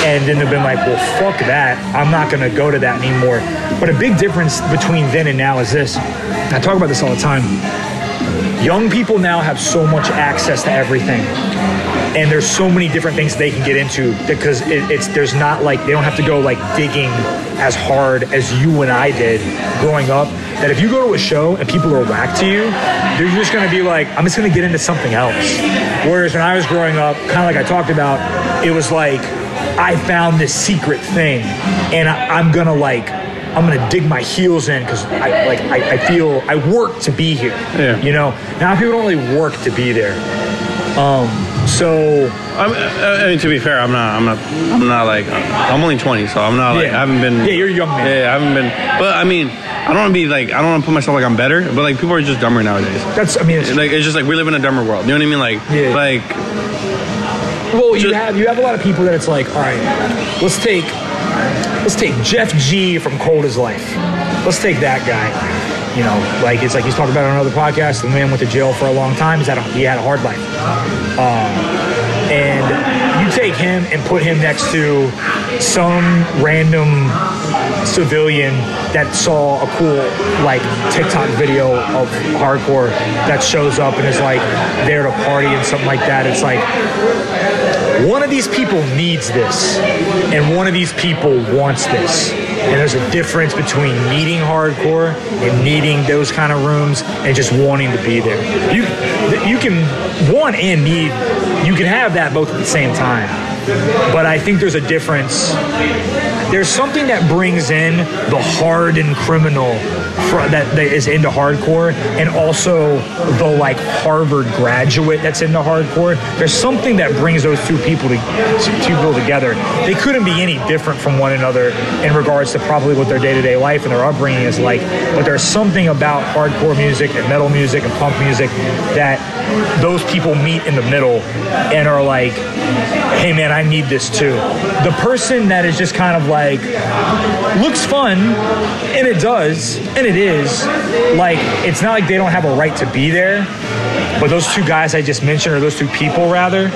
And then they've been like, well, fuck that. I'm not going to go to that anymore. But a big difference between then and now is this. I talk about this all the time. Young people now have so much access to everything. And there's so many different things they can get into because it, it's there's not like they don't have to go like digging as hard as you and I did growing up. That if you go to a show and people are whack to you, they're just gonna be like, I'm just gonna get into something else. Whereas when I was growing up, kind of like I talked about, it was like I found this secret thing, and I, I'm gonna like I'm gonna dig my heels in because I like I, I feel I work to be here. Yeah. You know, now people don't really work to be there. Um, so I'm, I mean, to be fair, I'm not, I'm not, I'm not like, I'm only 20, so I'm not like, Yeah. I haven't been. Yeah, you're a young man. Yeah, I haven't been. But I mean, I don't want to be like, I don't want to put myself like I'm better, but like people are just dumber nowadays. that's I mean, it's, Like it's just like we live in a dumber world. You know what I mean? Like, Yeah. like well, you just- have you have a lot of people that it's like, all right, let's take let's take Jeff G from Cold as Life. Let's take that guy. You know, like it's like he's talking about on another podcast. The man went to jail for a long time. He's had a, he had a hard life. Um, take him and put him next to some random civilian that saw a cool like TikTok video of hardcore that shows up and is like there to party and something like that. It's like one of these people needs this and one of these people wants this. And there's a difference between needing hardcore and needing those kind of rooms and just wanting to be there. You you can want and need you can have that both at the same time. But I think there's a difference there's something that brings in the hardened criminal fr- that, that is into hardcore and also the like Harvard graduate that's into hardcore. There's something that brings those two people to, two people together. They couldn't be any different from one another in regards to probably what their day-to-day life and their upbringing is like. But there's something about hardcore music and metal music and punk music that those people meet in the middle and are like, hey man, need this too. The person that is just kind of like looks fun, and it does, and it is. Like, it's not like they don't have a right to be there, but those two guys I just mentioned, or those two people rather,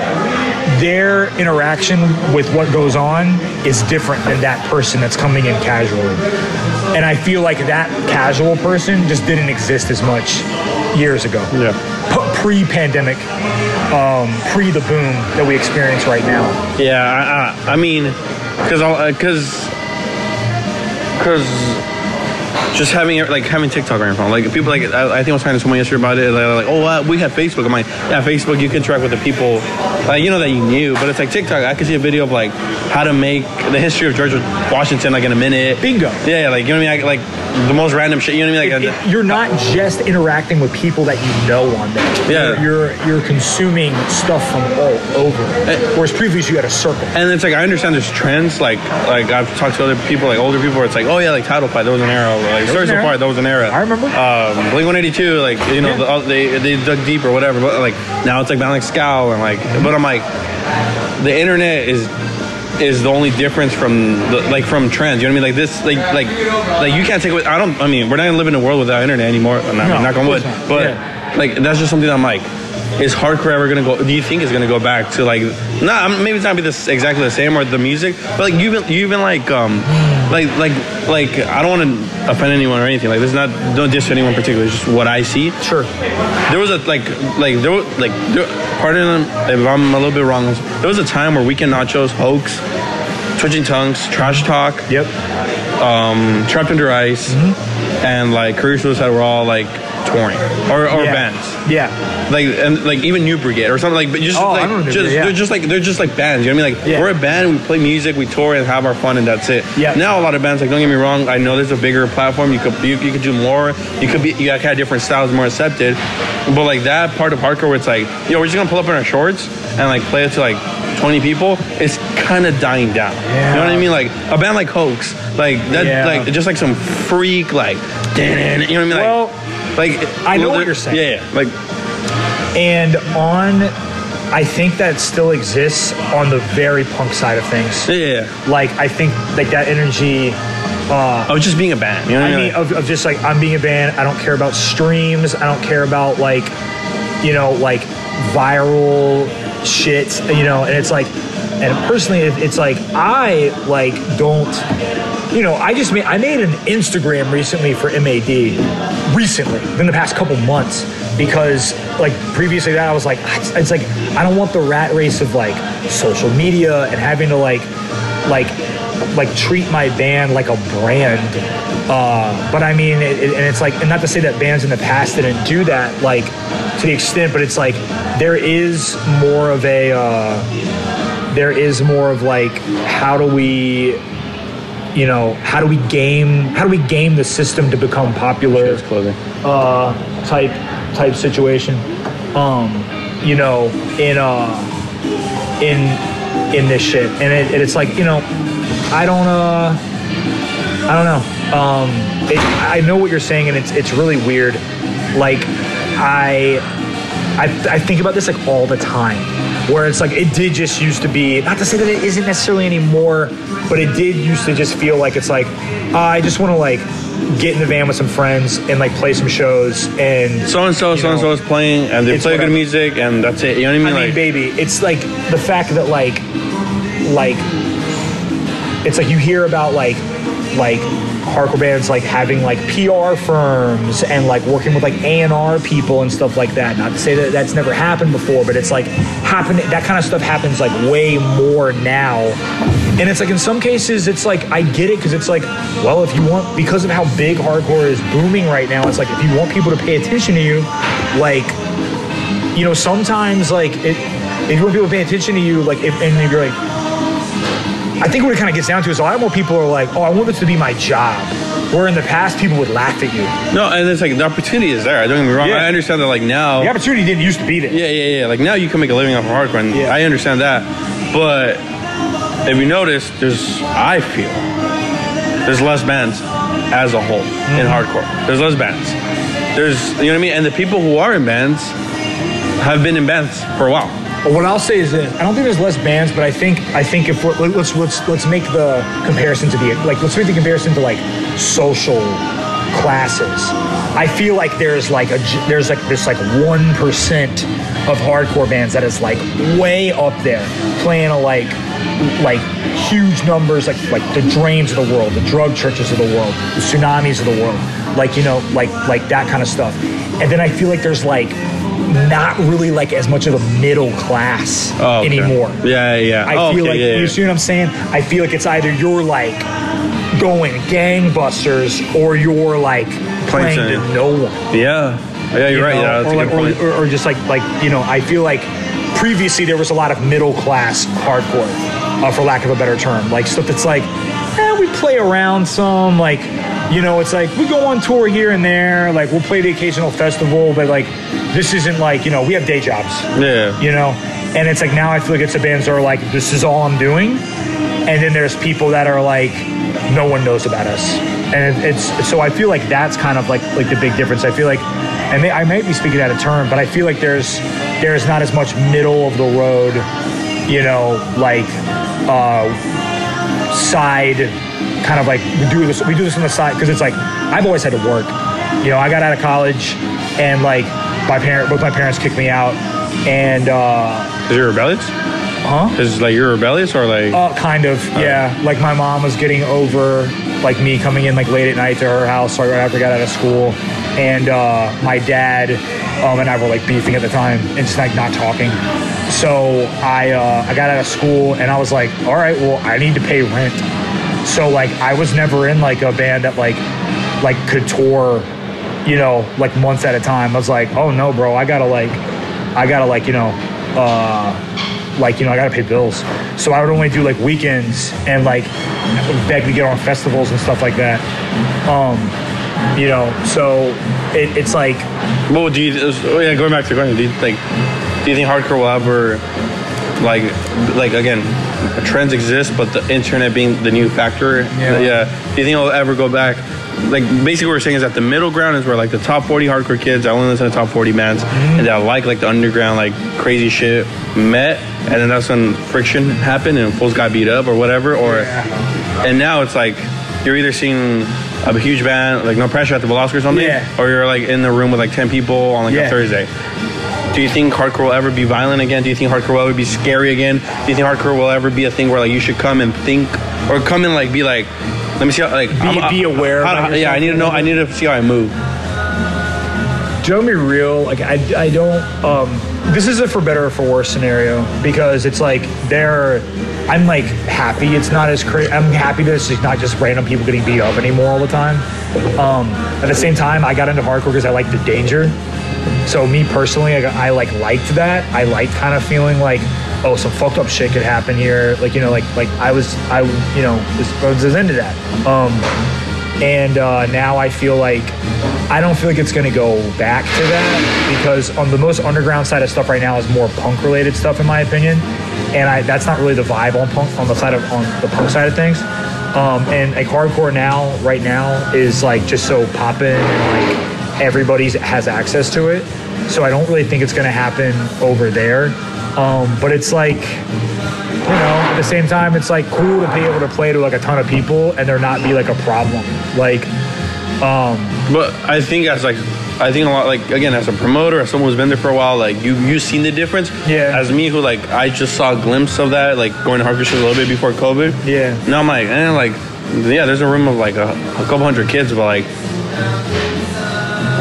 their interaction with what goes on is different than that person that's coming in casually. And I feel like that casual person just didn't exist as much years ago. Yeah. Pre-pandemic, um, pre the boom that we experience right now. Yeah, I, I, I mean, because because because just having it- like having TikTok on your phone. Like people like I, I think I was talking to someone yesterday about it. They're like, oh, uh, we have Facebook. I'm like, yeah, Facebook. You can interact with the people, like you know that you knew. But it's like TikTok. I could see a video of like how to make the history of George Washington like in a minute. Bingo. Yeah, like you know what I mean. Like, like the most random shit. You know what I mean? It- Like. it- you're not just interacting with people that you know on there. Yeah. You're you're, you're consuming stuff from all over. Whereas previously you had a circle. and it's like I understand there's trends like like I've talked to other people like older people where it's like oh yeah like title fight that was an or, like Stories era. Apart that was an era I remember. um, Blink 182 like you know Yeah. the, they they dug deep or whatever but like now it's like like Scowl and like but I'm like the internet is is the only difference from the, like from trends you know what I mean like this like like like you can't take away I don't I mean we're not gonna live in a world without internet anymore I'm not, No, knock on of wood not. but Yeah. like that's just something that I'm like is hardcore ever gonna go do you think it's gonna go back to like not I'm- maybe it's not be this exactly the same or the music but like you've been you've been like um like like like I don't want to offend anyone or anything like this is not don't diss anyone particularly it's just what I see Sure. there was a like like there was like there, pardon if I'm a little bit wrong there was a time where Weekend Nachos hoax Twitching Tongues Trash Talk Yep. um, Trapped Under Ice and like Career Suicide were all like touring or, or yeah. bands Yeah. like and like even New Brigade or something like but just Oh, like just Brigade, yeah. they're just like they're just like bands you know what I mean like Yeah. we're a band we play music we tour and have our fun and that's it Yeah. now a lot of bands like don't get me wrong I know there's a bigger platform you could you, you could do more you could be you got kind of different styles more accepted but like that part of hardcore where it's like yo we're just gonna pull up in our shorts and like play it to like 20 people it's kind of dying down Yeah. you know what I mean like a band like Hoax like that Yeah. like just like some freak like you know what I mean like Well, like I know well, what you're saying. yeah yeah like And on, I think that still exists on the very punk side of things. yeah, yeah, yeah. Like I think like that energy. Uh, of just being a band. You know I I mean, of, of just like I'm being a band. I don't care about streams. I don't care about like, you know, like viral shit. You know, and it's like, and personally, it's like I like don't. You know, I just made I made an Instagram recently for MAD recently, in the past couple months, because like previously that I was like, it's, it's like I don't want the rat race of like social media and having to like like like treat my band like a brand. Uh, but I mean, it, it- and it's like, and not to say that bands in the past didn't do that, like to the extent, but it's like there is more of a, uh, there is more of like, how do we, you know, how do we game, how do we game the system to become popular? Uh, type type situation. Um, you know, in uh, in in this shit, and, it, it's like you know, I don't uh, I don't know. Um, it, I know what you're saying, and it's it's really weird. Like I. I, I think about this like all the time where it's like it did just used to be not to say that it isn't necessarily anymore but it did used to just feel like it's like uh, i just want to like get in the van with some friends and like play some shows and So and so, so and so is playing, and they play good music, and that's it. You know what I mean? I mean, like, baby, it's like the fact that like, like, it's like you hear about like, like hardcore bands like having like PR firms and like working with like A and R people and stuff like that. Not to say that that's never happened before, but it's like happening. That kind of stuff happens like way more now. And it's like in some cases, it's like I get it because it's like, well, if you want because of how big hardcore is booming right now, it's like if you want people to pay attention to you, like you know, sometimes like it, if you want people to pay attention to you, like if and if you're like, I think what it kind of gets down to is a lot more people are like, oh, I want this to be my job. Where in the past people would laugh at you. no, and it's like the opportunity is there. I don't get me wrong. Yeah. I understand that. Like now, The opportunity didn't used to be there. yeah, yeah, yeah. Like now, you can make a living off of hardcore, and Yeah. I understand that. But if you notice, there's I feel there's less bands as a whole in mm-hmm. hardcore. There's less bands. There's you know what I mean, and the people who are in bands have been in bands for a while. But what I'll say is this: I don't think there's less bands, but I think I think if we're, let's let's let's make the comparison to the like let's make the comparison to like social classes. I feel like there's like a there's like this like one percent of hardcore bands that is like way up there playing a like like huge numbers like like the drains of the world, the drug churches of the world, the tsunamis of the world, like you know like like that kind of stuff. And then I feel like there's like not really like as much of a middle class Oh, okay. anymore. Yeah, yeah. I Oh, feel okay, like yeah, you see what I'm saying. I feel like it's either you're like going gangbusters or you're like playing to no one. Yeah. Yeah, you're you right. know, Yeah, or, like, good point. or, or, or just like like you know, I feel like previously there was a lot of middle class hardcore, uh, for lack of a better term, like stuff that's like, eh, we play around some, like you know, it's like we go on tour here and there, like we'll play the occasional festival, but like this isn't like you know we have day jobs, yeah. you know, and it's like now I feel like it's the bands that are like this is all I'm doing, and then there's people that are like no one knows about us, and it, it's so I feel like that's kind of like like the big difference. I feel like, and I might be speaking out of turn, but I feel like there's there's not as much middle of the road, you know, like uh, side kind of like we do this we do this on the side because it's like I've always had to work. You know, I got out of college and like my parent both my parents kicked me out and uh Is you're rebellious? huh? Is like you're rebellious or like? Uh, kind of, yeah. Like my mom was getting over like me coming in like late at night to her house right after I got out of school, and uh, my dad um, and I were like beefing at the time and just like not talking. So I uh, I got out of school and I was like, all right, well I need to pay rent. So like I was never in like a band that like like could tour, you know, like months at a time. I was like, oh no, bro, I gotta like I gotta like you know. Uh, like you know I gotta pay bills. So I would only do like weekends and like beg to get on festivals and stuff like that. Um, you know, so it, it's like Well, do you? Oh yeah, going back to question. Do you like? Do you think hardcore will ever, like, like again, trends exist, but the internet being the new factor? Yeah. Yeah. Do you think it'll ever go back? Like basically, what we're saying is that the middle ground is where like the top forty hardcore kids I only listen to top forty bands Mm-hmm. and that like like the underground like crazy shit met, and then that's when friction happened and fools got beat up or whatever. Or and now it's like you're either seeing a huge band like No Pressure at the Velasquez or something, Yeah. or you're like in the room with like ten people on like Yeah. a Thursday. Do you think hardcore will ever be violent again? Do you think hardcore will ever be scary again? Do you think hardcore will ever be a thing where like you should come and think or come and like be like, let me see how like Be- be aware How, about yeah, I need to know. I need to see how I move. don't be real. Like I, I don't. Um, this is a for better or for worse scenario because it's like they're. I'm like happy it's not as crazy. I'm happy that it's not just random people getting beat up anymore all the time. Um, at the same time, I got into hardcore because I like the danger. So me personally, I, I like liked that. I liked kind of feeling like, oh, some fucked up shit could happen here. Like you know, like like I was, I you know, was, was into that. Um, and uh, now I feel like I don't feel like it's to go back to that because on the most underground side of stuff right now is more punk related stuff in my opinion, and I that's not really the vibe on punk on the side of on the punk side of things. Um, and like hardcore now, right now, is like just so poppin' and like everybody has access to it. So I don't really think it's going to happen over there. Um, but it's like you know, at the same time, it's like cool to be able to play to like a ton of people and there not be like a problem. Like, um, But I think as like I think a lot like again as a promoter, as someone who's been there for a while, like you you seen the difference. Yeah. As me who like I just saw a glimpse of that, like going to shows a little bit before COVID. Yeah. Now I'm like, eh, like yeah, there's a room of like a, a couple hundred kids, but like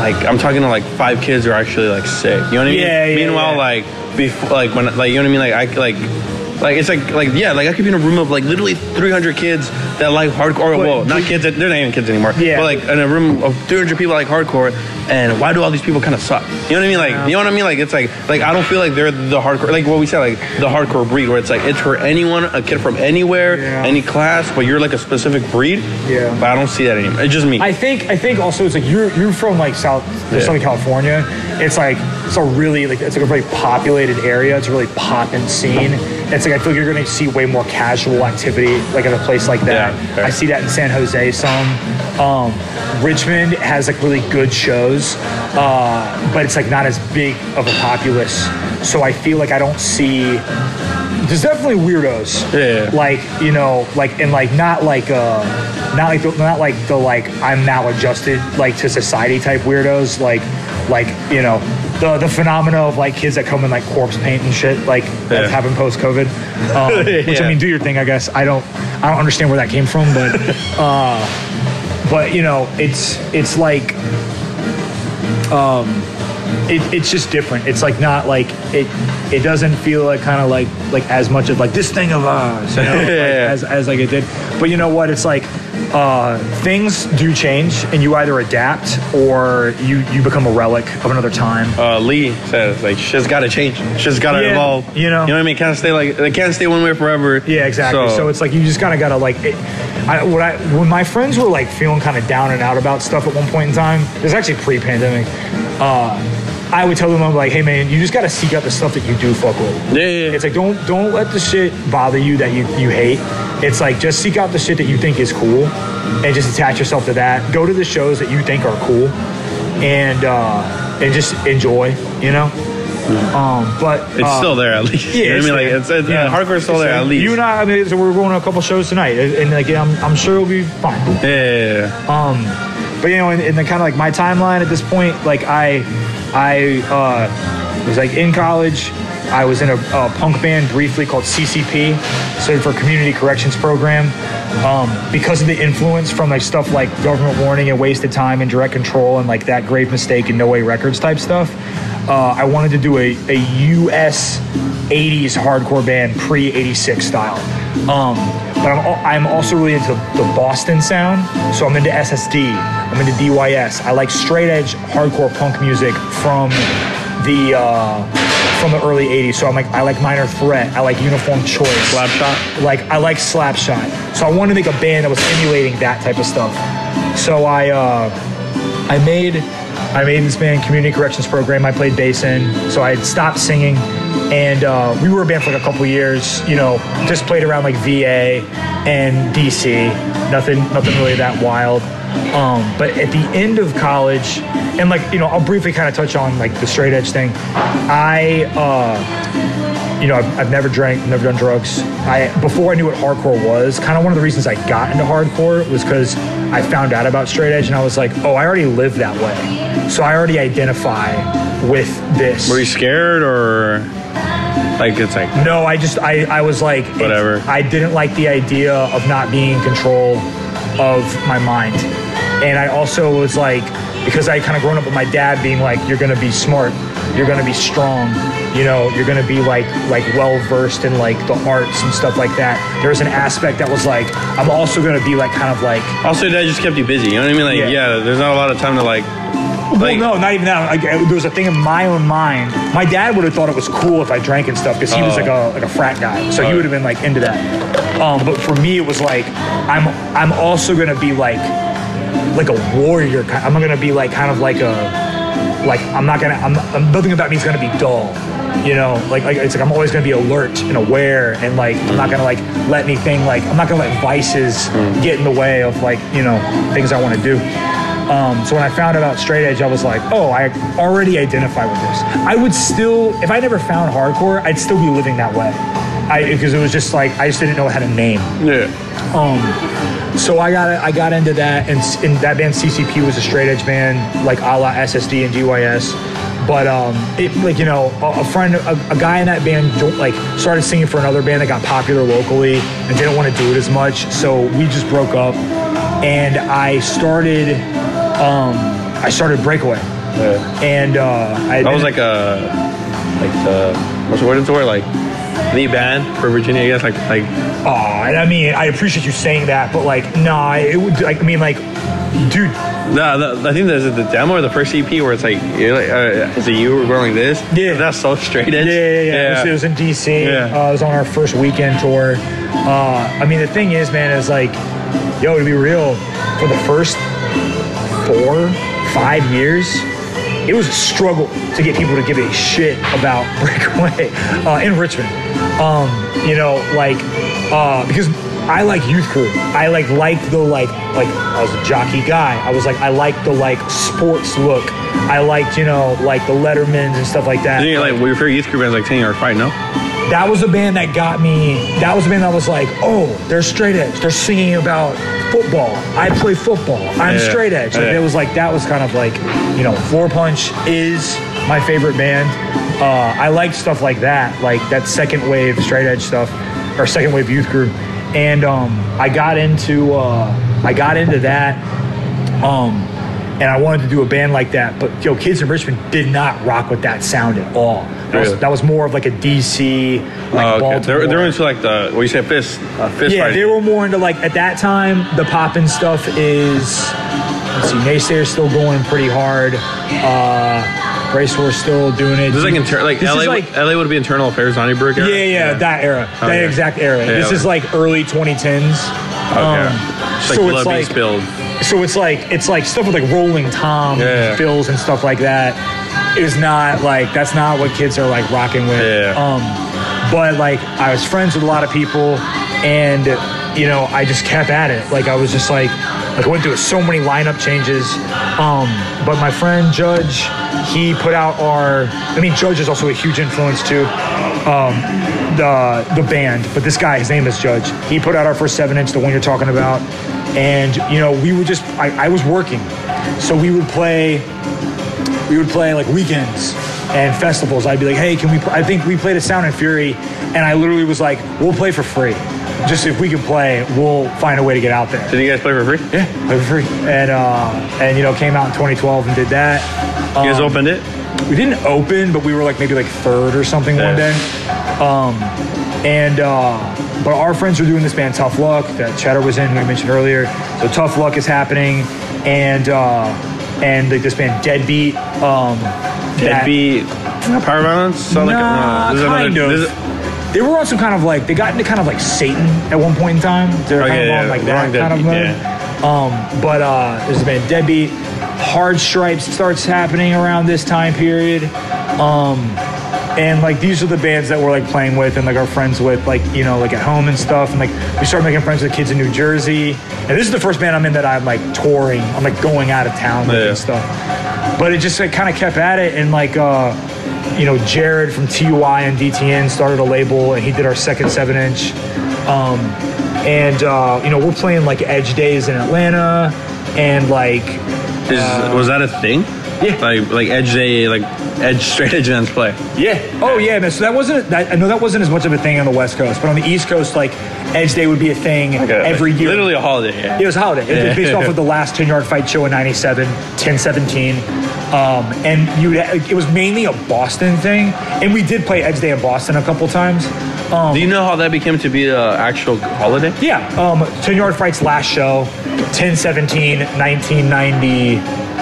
like I'm talking to like five kids who are actually like sick. You know what I mean? Yeah, yeah, Meanwhile, yeah. like before, like when like you know what I mean? Like I like. Like it's like like yeah like I could be in a room of like literally 300 kids that like hardcore But well not kids that they're not even kids anymore Yeah. but like in a room of 300 people like hardcore and why do all these people kind of suck you know what I mean like you know what I mean like it's like like I don't feel like they're the hardcore like what we said like the hardcore breed where it's like it's for anyone a kid from anywhere Yeah. any class but you're like a specific breed Yeah. but I don't see that anymore it's just me I think I think also it's like you're you're from like South Yeah. Southern California. It's like it's a really like it's like a very populated area. It's a really poppin' scene. It's like I feel like you're gonna see way more casual activity like in a place like that. Yeah. I see that in San Jose some. Um, Richmond has like really good shows, uh, but it's like not as big of a populace. So I feel like I don't see there's definitely weirdos. Yeah. Like you know, like and like not like uh, not like the, not like the like I'm maladjusted like to society type weirdos. Like like you know the the phenomena of like kids that come in like corpse paint and shit like that's Yeah. happened post COVID. Um, Which I mean, do your thing. I guess I don't I don't understand where that came from, but uh, but you know it's it's like it, it's just different. It's like not like it. It doesn't feel like kind of like like as much of like this thing of ours, you know, like, Yeah. as as like it did. But you know what? It's like uh, things do change, and you either adapt or you you become a relic of another time. Uh, Lee says like shit's got to change. Shit's got to Yeah, evolve. you know. You know what I mean? Can't stay like they can't stay one way forever. Yeah, exactly. So, it's like you just kind of gotta like. It, I, what I when my friends were like feeling kind of down and out about stuff at one point in time, it was actually pre-pandemic. Uh, I would tell them I'm like, hey man, you just gotta seek out the stuff that you do fuck with. yeah, yeah, yeah. It's like don't don't let the shit bother you that you you hate. It's like just seek out the shit that you think is cool, and just attach yourself to that. Go to the shows that you think are cool, and uh, and just enjoy. You know. Um, but it's uh, still there at least. yeah, you know I it's mean? Like it's, it's Yeah. hardcore's still there So at least. You and I, I mean, so we're going to a couple shows tonight, and, and like I'm, I'm sure it'll be fine. yeah, yeah, yeah. Um, but you know, in, in the kind of like my timeline at this point, like I, I uh, was like in college. I was in a, a punk band briefly called CCP, stood for Community Corrections Program. Um, because of the influence from like stuff like Government Warning and Wasted Time and Direct Control and like that Grave Mistake and No Way Records type stuff, uh, I wanted to do a, a U.S. 80s hardcore band pre 86 style. Um, but I'm, I'm also really into the Boston sound. So I'm into SSD, I'm into DYS. I like straight edge hardcore punk music from the uh, from the early 80s. So I'm like I like Minor Threat, I like Uniform Choice. Slapshot. Like I like Slapshot. So I wanted to make a band that was emulating that type of stuff. So I uh, I made I made this band community corrections program. I played bass in. So I had stopped singing, and uh, we were a band for like a couple years. You know, just played around like VA and DC. Nothing nothing really that wild. Um, but at the end of college, and like you know, I'll briefly kind of touch on like the straight edge thing. I. Uh, you know, I've, I've never drank, never done drugs. I before I knew what hardcore was, kind of one of the reasons I got into hardcore was because I found out about straight edge and I was like, oh, I already live that way, so I already identify with this. Were you scared or like it's like No, I just I I was like Whatever. I didn't like the idea of not being in control of my mind, and I also was like because I kind of grown up with my dad being like, you're gonna be smart, you're gonna be strong, you know, you're gonna be like like well versed in like the arts and stuff like that. There was an aspect that was like, I'm also gonna be like kind of like also that just kept you busy. You know what I mean? Like Yeah. yeah, there's not a lot of time to like like well, no, not even that. Like, there was a thing in my own mind. My dad would have thought it was cool if I drank and stuff because he was Oh. like a like a frat guy, so he Oh. would have been like into that. Um, but for me, it was like I'm I'm also gonna be like like a warrior. I'm gonna be like kind of like a like I'm not gonna I'm, I'm nothing about me is gonna be dull. You know, like, like it's like I'm always gonna be alert and aware, and like I'm not gonna like let anything like I'm not gonna let vices get in the way of like you know things I want to do. Um, so when I found out about straight edge, I was like, oh, I already identify with this. I would still, if I never found hardcore, I'd still be living that way. Because it was just like I just didn't know how to name. yeah. Um, so I got I got into that, and, and that band CCP was a straight edge band, like a la SSD and DYS. But um, it like you know a, friend, a, a guy in that band, like started singing for another band that got popular locally and didn't want to do it as much. So we just broke up, and I started um, I started Break Away, yeah. and uh, I That was like a like the what's the word it's the word like the band for Virginia. I guess like like oh, and I mean I appreciate you saying that, but like nah, it would like I mean like, dude. no, no, I think there's the demo or the first EP where it's like you're like uh, is it you were going this? Yeah. that's so straight edge. Yeah, yeah, yeah. It, was, it was in DC. Yeah. Uh, it was on our first weekend tour. Uh, I mean, the thing is, man, is like, yo, to be real, for the first four, five years, it was a struggle to get people to give a shit about Break Away uh, in Richmond. Um, you know, like, uh, because I like youth crew. I like like the like like I was a jockey guy. I was like I liked the like sports look. I liked you know like the Lettermans and stuff like that. Didn't you like your favorite youth crew bands like Ten Yard Fight? No. That was a band that got me. That was a band that was like, oh, they're straight edge. They're singing about football. I play football. I'm Yeah. straight edge. Like, Yeah. It was like that was kind of like, you know, Floorpunch is my favorite band. Uh, I like stuff like that, like that second wave straight edge stuff, or second wave youth crew. And um, I got into uh, I got into that. Um, and I wanted to do a band like that, but yo, kids in Richmond did not rock with that sound at all. That was, that was more of like a DC, like Oh, okay. Baltimore. They're, they're into like the what you say fist uh, fist yeah, fighting. they were more into like at that time. The poppin' stuff is. Let's see, Naysayer's still going pretty hard. Uh, Racehorse still doing it. This is like inter- like This LA. is like LA would be internal affairs Donnybrook era. yeah, yeah, that era, that Okay. exact era. Yeah, this okay. is like early 2010s. Okay. Um, Just like so it's like spilled. so it's like it's like stuff with like Rolling Tom, Yeah. fills and stuff like that is not like that's not what kids are like rocking with. Yeah. Um, but like I was friends with a lot of people, and you know I just kept at it. Like I was just like like I went through so many lineup changes. Um, but my friend Judge, he put out our. I mean Judge is also a huge influence too. Um, the the band, but this guy, his name is Judge. He put out our first seven inch, the one you're talking about, and you know we would just. I, I was working, so we would play we would play like weekends and festivals. I'd be like, hey, can we? Pl-? I think we played a Sound and Fury, and I literally was like, we'll play for free. Just if we can play, we'll find a way to get out there. Did you guys play for free? Yeah, play for free. And uh, and you know, came out in 2012 and did that. You guys Um, opened it. we didn't open, but we were like maybe like third or something one day. Um, and uh, but our friends were doing this band Tough Luck that Cheddar was in, who I mentioned earlier. So Tough Luck is happening, and uh, and like this band Deadbeat. Um, that- Deadbeat. Power violence. Like Nah, another- kind of. this they were on some kind of like they got into kind of like Satan at one point in time. They were Oh, kind yeah, of on like that kind of mode. Um, but uh, there's been Deadbeat, Hard Stripes starts happening around this time period. Um, and like these are the bands that we're like playing with and like our friends with like you know like at home and stuff. And like we start making friends with kids in New Jersey. And this is the first band I'm in that I'm like touring. I'm like going out of town Yeah. and stuff. But it just like kind of kept at it. And like uh you know Jared from TUI and DTN started a label. And he did our second seven inch um and uh you know we're playing like Edge Days in Atlanta. And like Is, was that a thing? Yeah. Like like edge day like edge straight edge events play. Yeah. Oh yeah, man. So that wasn't. That, I know that wasn't as much of a thing on the West Coast, but on the East Coast, like Edge Day would be a thing Like a- every year. Literally a holiday. Yeah. It was a holiday. It was based off of the last 10 yard fight show in 97, 10 17. Um, and you, it was mainly a Boston thing. And we did play Edge Day in Boston a couple times. Um, Do you know how that became to be an actual holiday? yeah. Um, 10 yard fights last show, 10 17,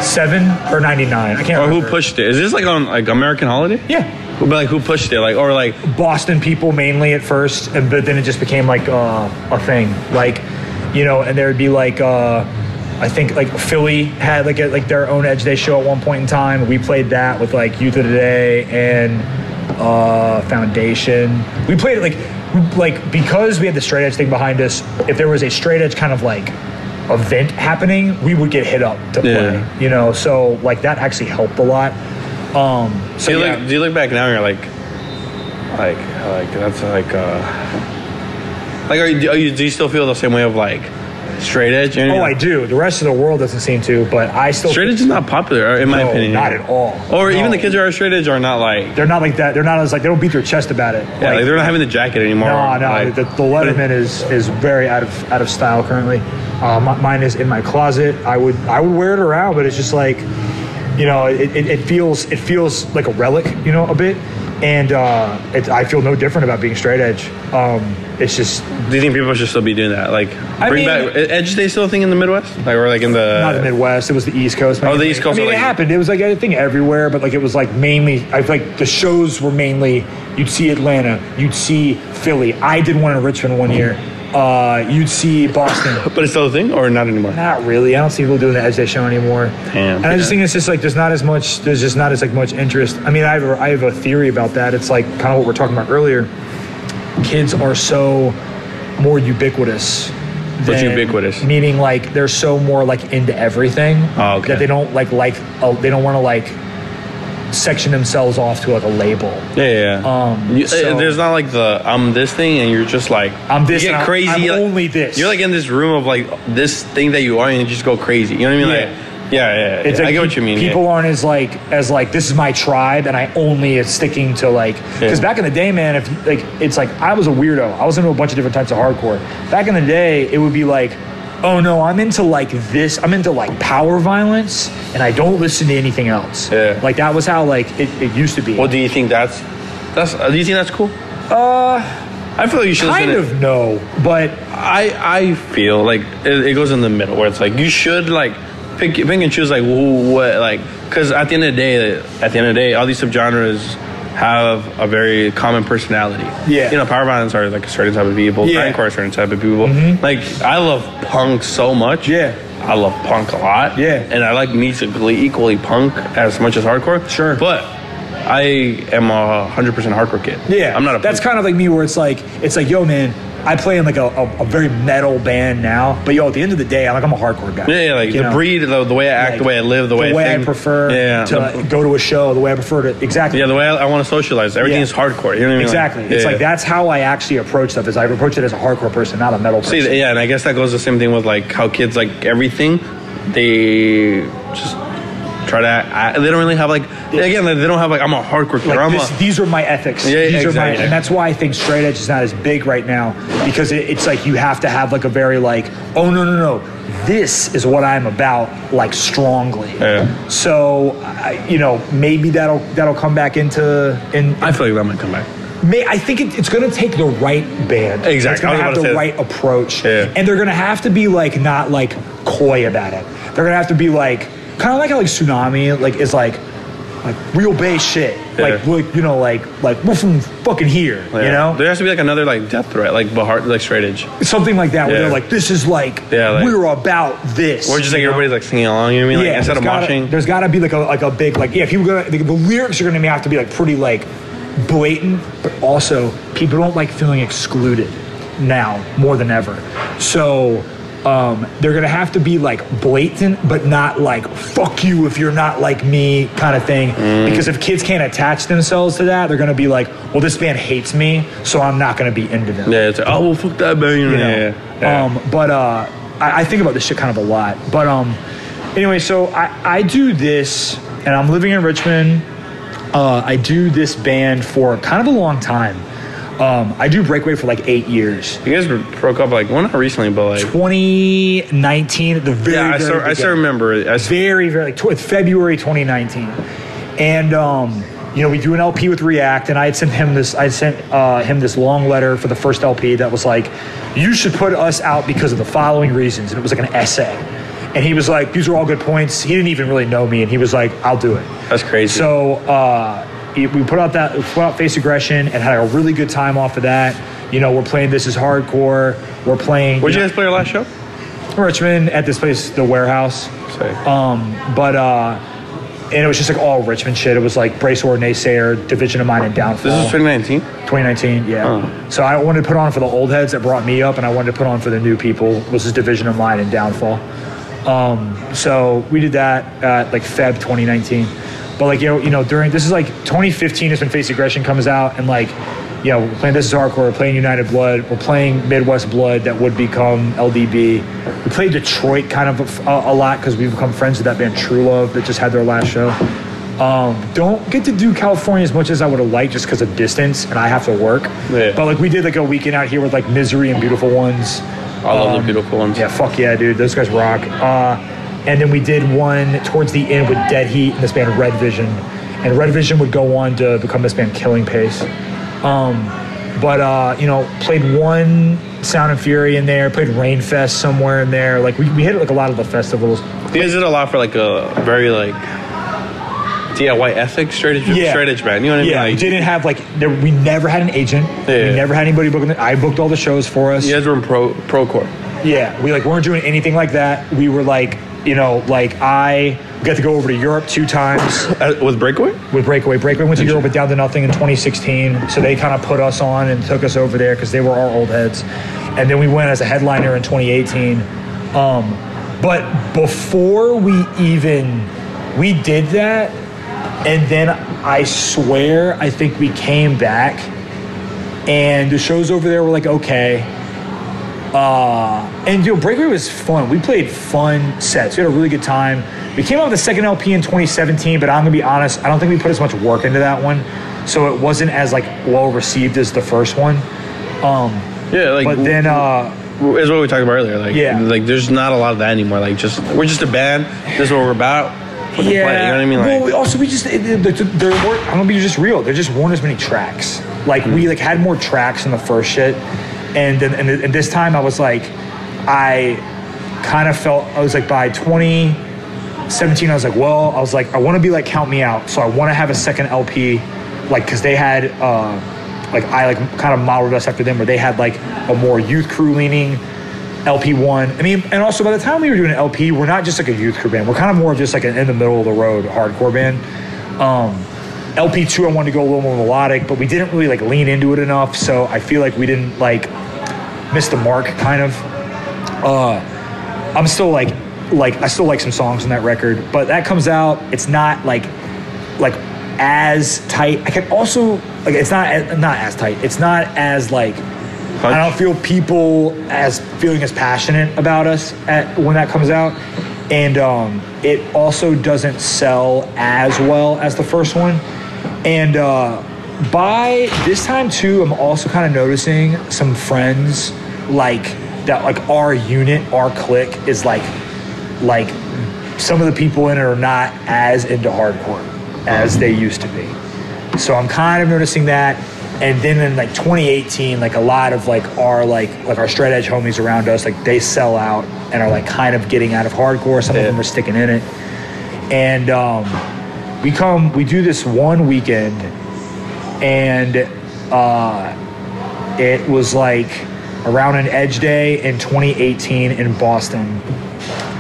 1997 or 99. I can't Or remember. who pushed it? Is this like on like American holiday? Yeah. But like who pushed it? Like or like Boston people mainly at first, and but then it just became like uh, a thing. Like, you know, and there would be like uh, I think like Philly had like a, like their own Edge Day show at one point in time. We played that with like Youth of Today and uh, Foundation. We played it like like because we had the straight edge thing behind us. If there was a straight edge kind of like event happening, we would get hit up to play. You know, so like that actually helped a lot. Um, so do you yeah. look do you look back now and you're like like like that's like uh like are you, are you do you still feel the same way of like straight edge? Oh, I do. The rest of the world doesn't seem to, but I still Straight edge is not popular in my No, opinion. not at all. Or even the kids who are straight edge are not like They're not like that. They're not as like they don't beat their chest about it. yeah, like, they're not having the jacket anymore. no, no. Like, the, the Letterman is is very out of out of style currently. Uh, mi- mine is in my closet. I would I would wear it around, but it's just like, you know, it, it, it feels it feels like a relic, you know, a bit. And uh, it, I feel no different about being straight edge. Um, it's just do you think people should still be doing that? Like I bring mean- back edge day still a thing in the Midwest? Like or like in the not the Midwest. It was the East Coast. Oh, the East Coast, I mean, like- it happened. It was like a thing everywhere, but like it was like mainly. I feel like the shows were mainly. You'd see Atlanta. You'd see Philly. I did one in Richmond one year. Uh, you'd see Boston. But it's still a thing or not anymore? Not really. I don't see people doing the Edge Day show anymore. Damn. And I just think it's just like there's not as much. There's just not as like much interest. I mean, I have a, I have a theory about that. It's like kind of what we're talking about earlier. Kids are so more ubiquitous. What's than- ubiquitous? Meaning like they're so more like into everything Oh, okay. that they don't like like uh, they don't want to like section themselves off to like a label. Yeah, yeah. Um, You- so- there's not like the I'm this thing, and you're just like I'm this You get I'm- crazy. I'm like- only this. You're like in this room of like this thing that you are, and you just go crazy. You know what I mean? Yeah. Like, yeah, yeah. yeah. It's I like get what you mean. People yeah. aren't as like as like this is my tribe, and I only is sticking to like because Yeah. back in the day, man, if like it's like I was a weirdo. I was into a bunch of different types of hardcore. Back in the day, it would be like, oh no, I'm into like this. I'm into like power violence, and I don't listen to anything else. Yeah. Like that was how like it, it used to be. Well, do you think that's That's. Do you think that's cool? Uh, I feel like you should. Kind listen to- of no, but I I feel like it, it goes in the middle where it's like you should like pick pick and choose like who what like because at the end of the day at the end of the day all these subgenres have a very common personality. Yeah. You know, power violence are like a certain type of people. Yeah. Mm-hmm. Grindcore are a certain type of people. Like I love punk so much. Yeah. I love punk a lot. Yeah. And I like musically equally punk as much as hardcore. Sure. But I am a hundred percent hardcore kid. Yeah, I'm not a That's punk- kind of like me, where it's like it's like, yo, man, I play in like a, a, a very metal band now, but yo, at the end of the day, I'm like I'm a hardcore guy. yeah, yeah, like the know? breed, the, the way I act, Like, the way I live, the way, I, I think. prefer yeah, to the- go to a show, the way I prefer to exactly. Yeah, the way I, I want to socialize. Everything Yeah. is hardcore. You know what I mean? Exactly. Like, it's yeah. like that's how I actually approach stuff. Is I approach it as a hardcore person, not a metal person. See, yeah, and I guess that goes the same thing with like how kids like everything. They just try to. They don't really have like again. They don't have like I'm a hardcore kid. or like I'm this, a, these are my ethics. Yeah, these are my, exactly. and that's why I think straight edge is not as big right now because it, it's like you have to have like a very like, oh no no no, this is what I'm about like strongly. Yeah. So I, you know maybe that'll that'll come back into in. I feel like that might come back. May, I think it, it's going to take the right band. Exactly. It's going to have the right approach. Yeah. And they're going to have to be like not like coy about it. They're going to have to be like kind of like how like Sunami like is like like real bass shit. Like Yeah. like you know like like we're from fucking here. You know there has to be like another like death threat, like hard, like straight edge, something like that where they're like this is like, Yeah, like- we're about this. or just like know? everybody's like singing along. You know what I mean? Like instead of there's gotta- there's got to be like a like a big like yeah. People gonna the, the lyrics are gonna have to be like pretty like blatant, but also people don't like feeling excluded now more than ever. So um, they're gonna have to be like blatant, but not like "fuck you" if you're not like me kind of thing. Mm. Because if kids can't attach themselves to that, they're gonna be like, "Well, this band hates me, so I'm not gonna be into them." Yeah, it's like oh well, fuck that band. You know? Yeah, yeah. Um, but uh, I, I think about this shit kind of a lot. But um, anyway, so I, I do this, and I'm living in Richmond. Uh, I do this band for kind of a long time. Um, I do Breakaway for like eight years. you guys broke up like well not recently, but like 2019, at the very, yeah, I very still I still remember it. I very, very like tw- February 2019, and um, you know we do an LP with React, and I had sent him this. I sent uh, him this long letter for the first LP that was like, "You should put us out because of the following reasons," and it was like an essay. And he was like, "These are all good points." He didn't even really know me, and he was like, "I'll do it." That's crazy. So uh, it- we put out that we put out Face Aggression and had a really good time off of that. You know, we're playing This Is Hardcore. We're playing Where'd you guys play your last show? Richmond at this place, the Warehouse. Say. Um, but uh, and it was just like all Richmond shit. It was like Bracewar Naysayer, Division of Mine, and Downfall. This is 2019. 2019, yeah. Oh. So I wanted to put on for the old heads that brought me up, and I wanted to put on for the new people. Was this Division of Mine and Downfall. Um, so we did that at like Feb 2019. But like you know, you know, during this is like 2015 is when Face Aggression comes out, and like you know, we're playing This Is Hardcore, we're playing United Blood, we're playing Midwest Blood that would become LDB. We played Detroit kind of a, a lot because we've become friends with that band True Love that just had their last show. Um, don't get to do California as much as I would have liked just because of distance and I have to work. Yeah. But like we did like a weekend out here with like Misery and Beautiful Ones. I love Um, the beautiful ones. Yeah, fuck yeah, dude. Those guys rock. Uh, and then we did one towards the end with Dead Heat and this band Red Vision. And Red Vision would go on to become this band Killing Pace. Um, but, uh, you know, played one Sound and Fury in there, played Rainfest somewhere in there. Like, we, we hit like a lot of the festivals. You guys did a lot for like a very like DIY ethic straight edge, Yeah. straight edge band. You know what I mean? Yeah, we Like, didn't have like, there, we never had an agent. Yeah. We never had anybody booking. I booked all the shows for us. you guys were in pro procore. Yeah, we like weren't doing anything like that. We were like, you know, like I got to go over to Europe two times Uh, with Breakaway? with Breakaway. Breakaway went to Europe with Down to Nothing in 2016, so they kind of put us on and took us over there because they were our old heads. And then we went as a headliner in 2018. Um, but before we even we did that, and then I swear I think we came back, and the shows over there were like okay. Uh, and you know, Breakaway was fun. We played fun sets. We had a really good time. We came out with the second LP in 2017, but I'm gonna be honest, I don't think we put as much work into that one, so it wasn't as like well received as the first one. Um, Yeah, like but then, uh, is what we talked about earlier. Like, Yeah. like there's not a lot of that anymore. Like, just we're just a band. This is what we're about. Yeah, play. You know what I mean? Like, well, we- also we just there there weren't. I'm gonna be just real. There just weren't as many tracks. Like we like had more tracks in the first shit, and then and, and this time I was like, I kind of felt I was like by 2017 I was like, well, I was like I want to be like Count Me Out, so I want to have a second LP, like because they had uh like I like kind of modeled us after them where they had like a more youth crew leaning LP one. I mean, and also by the time we were doing an LP, we're not just like a youth crew band. We're kind of more of just like an in the middle of the road hardcore band. Um, LP two, I wanted to go a little more melodic, but we didn't really like lean into it enough. So I feel like we didn't like miss the mark, kind of. Uh, I'm still like, like I still like some songs on that record, but that comes out. It's not like, like as tight. I can also like it's not not as tight. It's not as like I don't feel people as feeling as passionate about us at when that comes out, and um, it also doesn't sell as well as the first one. And uh, by this time too, I'm also kind of noticing some friends like that, like our unit, our clique is like, like some of the people in it are not as into hardcore as they used to be. So I'm kind of noticing that. And then in like 2018, like a lot of like our like like our straight edge homies around us, like they sell out and are like kind of getting out of hardcore. Some of them are sticking in it. And um, we come, we do this one weekend, and uh, it was like around an Edge Day in 2018 in Boston,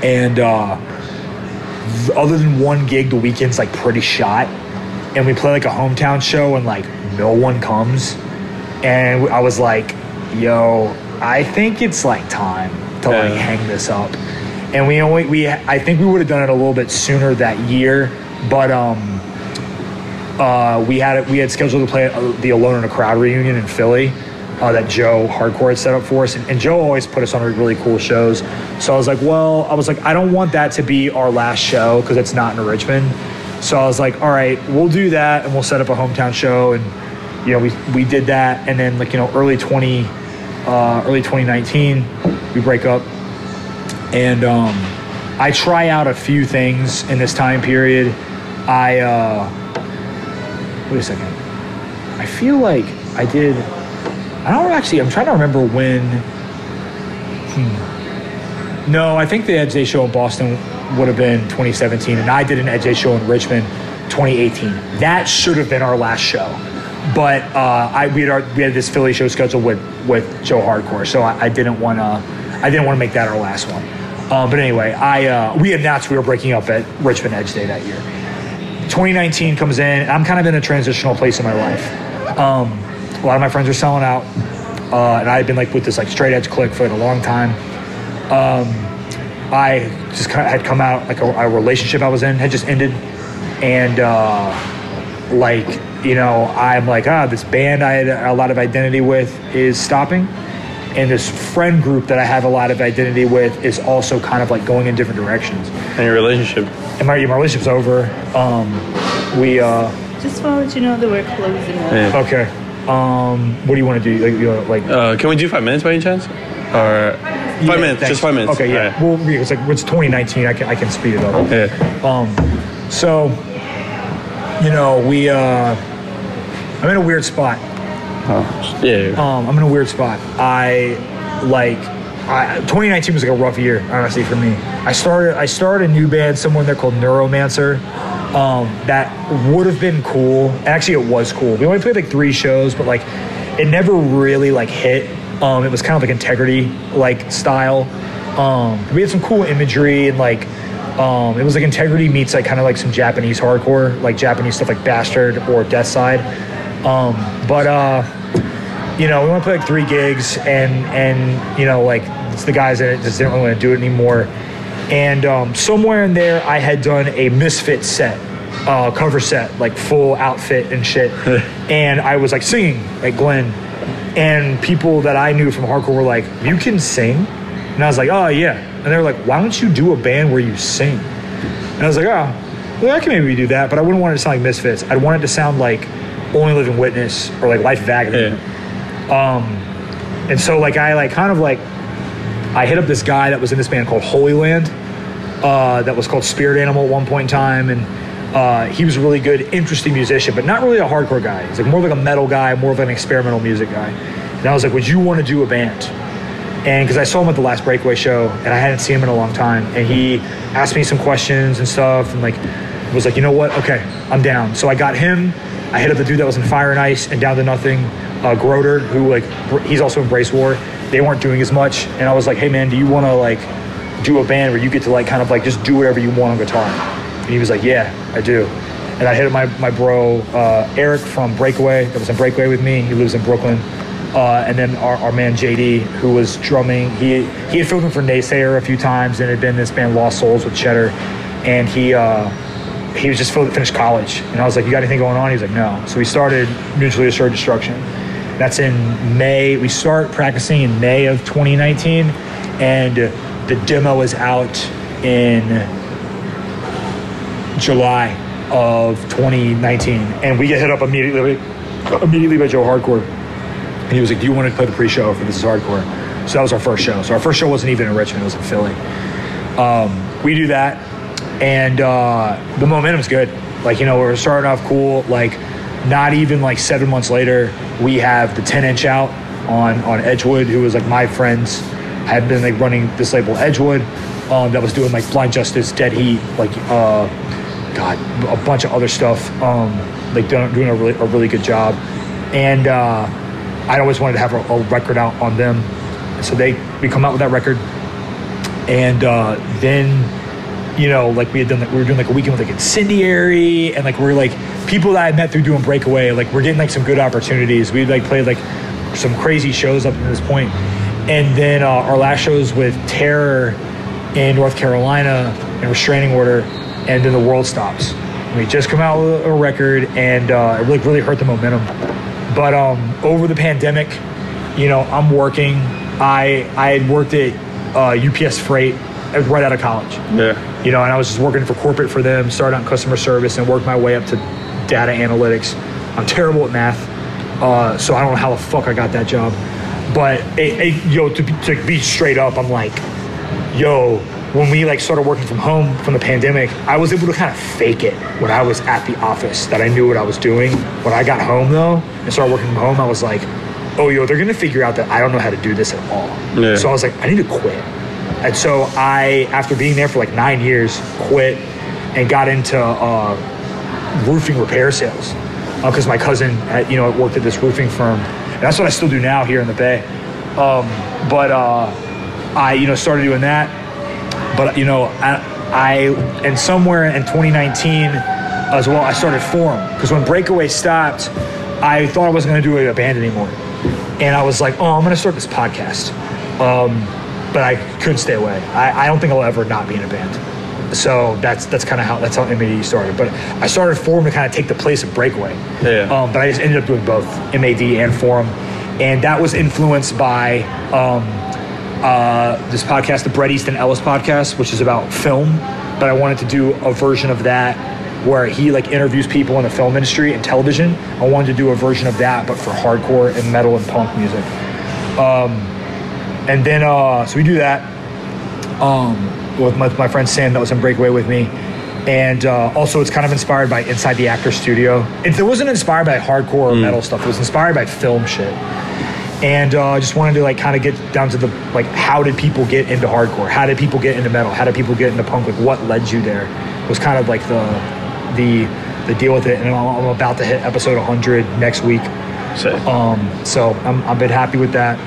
and uh, other than one gig, the weekend's like pretty shot, and we play like a hometown show, and like no one comes, and I was like, "Yo, I think it's like time to like hang this up," and we only we I think we would have done it a little bit sooner that year, but um uh, we had we had scheduled to play at the Alone in a Crowd reunion in Philly uh, that Joe Hardcore had set up for us, and, and Joe always put us on really cool shows. So I was like, well, I was like, I don't want that to be our last show because it's not in Richmond. So I was like, all right, we'll do that, and we'll set up a hometown show, and you know, we we did that, and then like you know, early twenty, uh, early twenty nineteen, we break up, and um, I try out a few things in this time period. I. Uh, wait a second. I feel like I did. I don't actually. I'm trying to remember when. Hmm. No, I think the Edge Day show in Boston would have been 2017, and I did an Edge Day show in Richmond 2018. That should have been our last show, but uh, I we had our, we had this Philly show scheduled with with Joe Hardcore, so I, didn't want to. I didn't want to make that our last one. Uh, but anyway, I uh, we announced we were breaking up at Richmond Edge Day that year. 2019 comes in, I'm kind of in a transitional place in my life. Um, a lot of my friends are selling out, uh, and I've been like with this like straight edge click for like a long time. Um, I just kind of had come out like a, a relationship I was in had just ended, and uh, like you know I'm like ah this band I had a lot of identity with is stopping, and this friend group that I have a lot of identity with is also kind of like going in different directions and your relationship. And my, my relationship's over. Um, we uh, Just want to let you know that we're closing up. Yeah. okay. Um, what do you want to do? Like, you know, like Uh, can we do five minutes by any chance? Or five Yeah, minutes? thanks. Just five minutes. Okay, yeah. Alright. Well, it's like it's 2019. I can I can speed it up. Yeah. Um, so you know we uh, I'm in a weird spot. Oh, yeah. Um, I'm in a weird spot. I like. I, 2019 was like a rough year, honestly, for me. I started I started a new band somewhere there called Neuromancer. Um, that would have been cool. Actually, it was cool. We only played like three shows, but like it never really like hit. Um, it was kind of like integrity like style. Um, we had some cool imagery and like um, it was like integrity meets like kind of like some Japanese hardcore, like Japanese stuff like Bastard or Death Side. Um, but uh, you know, we only played like three gigs, and and you know, like it's the guys that just didn't really want to do it anymore. And um, somewhere in there, I had done a Misfit set, uh, cover set, like full outfit and shit. and I was like singing like Glenn, and people that I knew from hardcore were like, "You can sing," and I was like, "Oh yeah," and they were like, "Why don't you do a band where you sing?" And I was like, "Oh, well, I can maybe do that, but I wouldn't want it to sound like Misfits. I'd want it to sound like Only Living Witness or like Life of Agony." Yeah. And so like I like kind of like I hit up this guy that was in this band called Holy Land. uh, that was called Spirit Animal at one point in time, and uh, he was a really good, interesting musician, but not really a hardcore guy. He's like more like a metal guy, more of an experimental music guy. And I was like, "Would you want to do a band?" And because I saw him at the last Breakaway show, and I hadn't seen him in a long time, and he asked me some questions and stuff, and like was like, "You know what? Okay, I'm down." So I got him. I hit up the dude that was in Fire and Ice and Down to Nothing, uh, Groder, who like he's also in Bracewar. They weren't doing as much, and I was like, "Hey man, do you want to like do a band where you get to like kind of like just do whatever you want on guitar?" And he was like, "Yeah, I do." And I hit up my my bro uh, Eric from Breakaway that was in Breakaway with me. He lives in Brooklyn. Uh, and then our, our man JD, who was drumming, he he had filled in for Naysayer a few times and had been in this band Lost Souls with Cheddar, and he uh, he was just filled, finished college. And I was like, "You got anything going on?" He was like, "No." So we started Mutually Assured Destruction. That's in May. We start practicing in May of 2019, and the demo is out in July of 2019, and we get hit up immediately immediately by Joe Hardcore, and he was like, "Do you want to play the pre-show for This Is Hardcore?" So that was our first show. So our first show wasn't even in Richmond; it was in Philly. Um, we do that, and uh, the momentum's good. Like you know, we're starting off cool. Like not even like seven months later, we have the 10 inch out on on Edgewood, who was like my friends had been like running this label Edgewood, um, that was doing like Blind Justice, Dead Heat, like uh, God, a bunch of other stuff. Um, like doing, a really a really good job, and uh, I always wanted to have a, a record out on them. So they we come out with that record, and uh, then you know like we had done like we were doing like a weekend with like Incendiary, and like we're like people that I met through doing Breakaway, like we're getting like some good opportunities. We like played like some crazy shows up to this point, and then uh, our last shows with Terror in North Carolina and Restraining Order, and then the world stops. We just come out with a record, and uh, it really really hurt the momentum. But um, over the pandemic, you know, I'm working. I I had worked at uh, UPS Freight right out of college. Yeah. You know, and I was just working for corporate for them, started on customer service, and worked my way up to data analytics. I'm terrible at math, uh, so I don't know how the fuck I got that job. But it, it, yo, to be, to be straight up, I'm like, yo, when we like started working from home from the pandemic, I was able to kind of fake it when I was at the office that I knew what I was doing. When I got home though and started working from home, I was like, oh yo, they're gonna figure out that I don't know how to do this at all. Yeah. So I was like, I need to quit. And so I, after being there for like nine years, quit and got into uh, roofing repair sales because my cousin, had, you know, worked at this roofing firm, and that's what I still do now here in the Bay. Um, but uh, I, you know, started doing that. But you know, I, I and somewhere in 2019 as well, I started Forum because when Breakaway stopped, I thought I wasn't going to do a band anymore, and I was like, oh, I'm going to start this podcast. Um, but I couldn't stay away. I, I don't think I'll ever not be in a band. So that's that's kind of how that's how MAD started. But I started Forum to kind of take the place of Breakaway. Yeah. Um, but I just ended up doing both MAD and Forum, and that was influenced by um, uh, this podcast, the Bret Easton Ellis podcast, which is about film. But I wanted to do a version of that where he like interviews people in the film industry and television. I wanted to do a version of that, but for hardcore and metal and punk music. Um, and then uh, so we do that um, with my, my friend Sam that was in Breakaway with me. And uh, also, it's kind of inspired by Inside the Actor Studio. It, it wasn't inspired by hardcore or metal stuff. It was inspired by film shit. And uh, I just wanted to like kind of get down to the like, how did people get into hardcore? How did people get into metal? How did people get into punk? Like, what led you there? It was kind of like the the the deal with it. And I'm, I'm about to hit episode 100 next week. So, Um, so I'm, I'm a bit happy with that.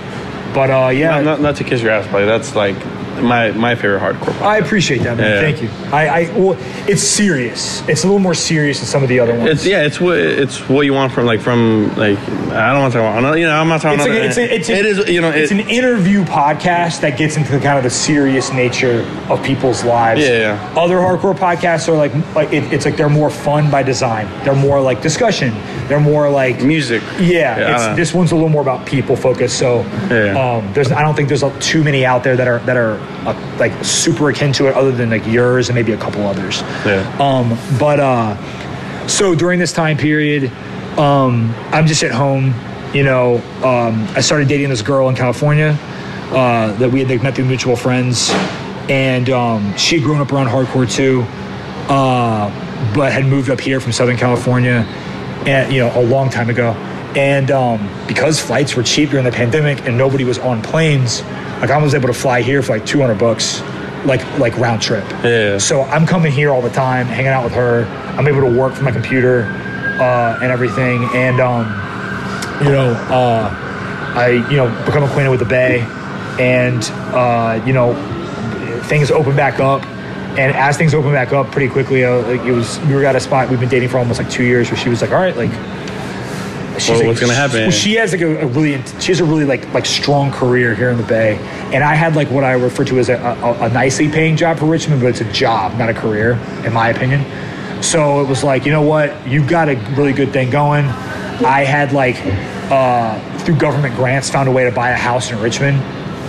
But uh, yeah, not, not, not to kiss your ass, but that's like my my favorite hardcore. I appreciate that, man. Yeah. Thank you. I, I well, it's serious. It's a little more serious than some of the other ones. It's yeah, it's what it's what you want from like from like I don't want to talk about you know I'm not talking It's, about a, it's, a, it's a- it is you know it's it, an interview podcast that gets into the kind of the serious nature of people's lives. Yeah, yeah. Other hardcore podcasts are like like it, it's like they're more fun by design. They're more like discussion. They're more like music. Yeah, Yeah, it's, this one's a little more about people focused. So, um, there's I don't think there's uh, too many out there that are that are uh, like super akin to it, other than like yours and maybe a couple others. Yeah. Um, but uh, so during this time period, um, I'm just at home. You know, um, I started dating this girl in California uh, that we had like, met through mutual friends, and um, she had grown up around hardcore too, uh, but had moved up here from Southern California, and you know a long time ago. And um, because flights were cheap during the pandemic and nobody was on planes, like I was able to fly here for like 200 bucks, like like round trip. Yeah. So I'm coming here all the time, hanging out with her. I'm able to work from my computer uh, and everything, and um, you know, uh, I you know become acquainted with the Bay, and uh, you know, things open back up. And as things open back up pretty quickly, uh, like it was we were at a spot we've been dating for almost like two years, where she was like, "All right, like." She's like- what's gonna happen? Well, she has like a, a really she has a really like like strong career here in the Bay, and I had like what I refer to as a, a, a nicely paying job for Richmond, but it's a job, not a career, in my opinion. So it was like, you know what, you've got a really good thing going. I had like uh, through government grants found a way to buy a house in Richmond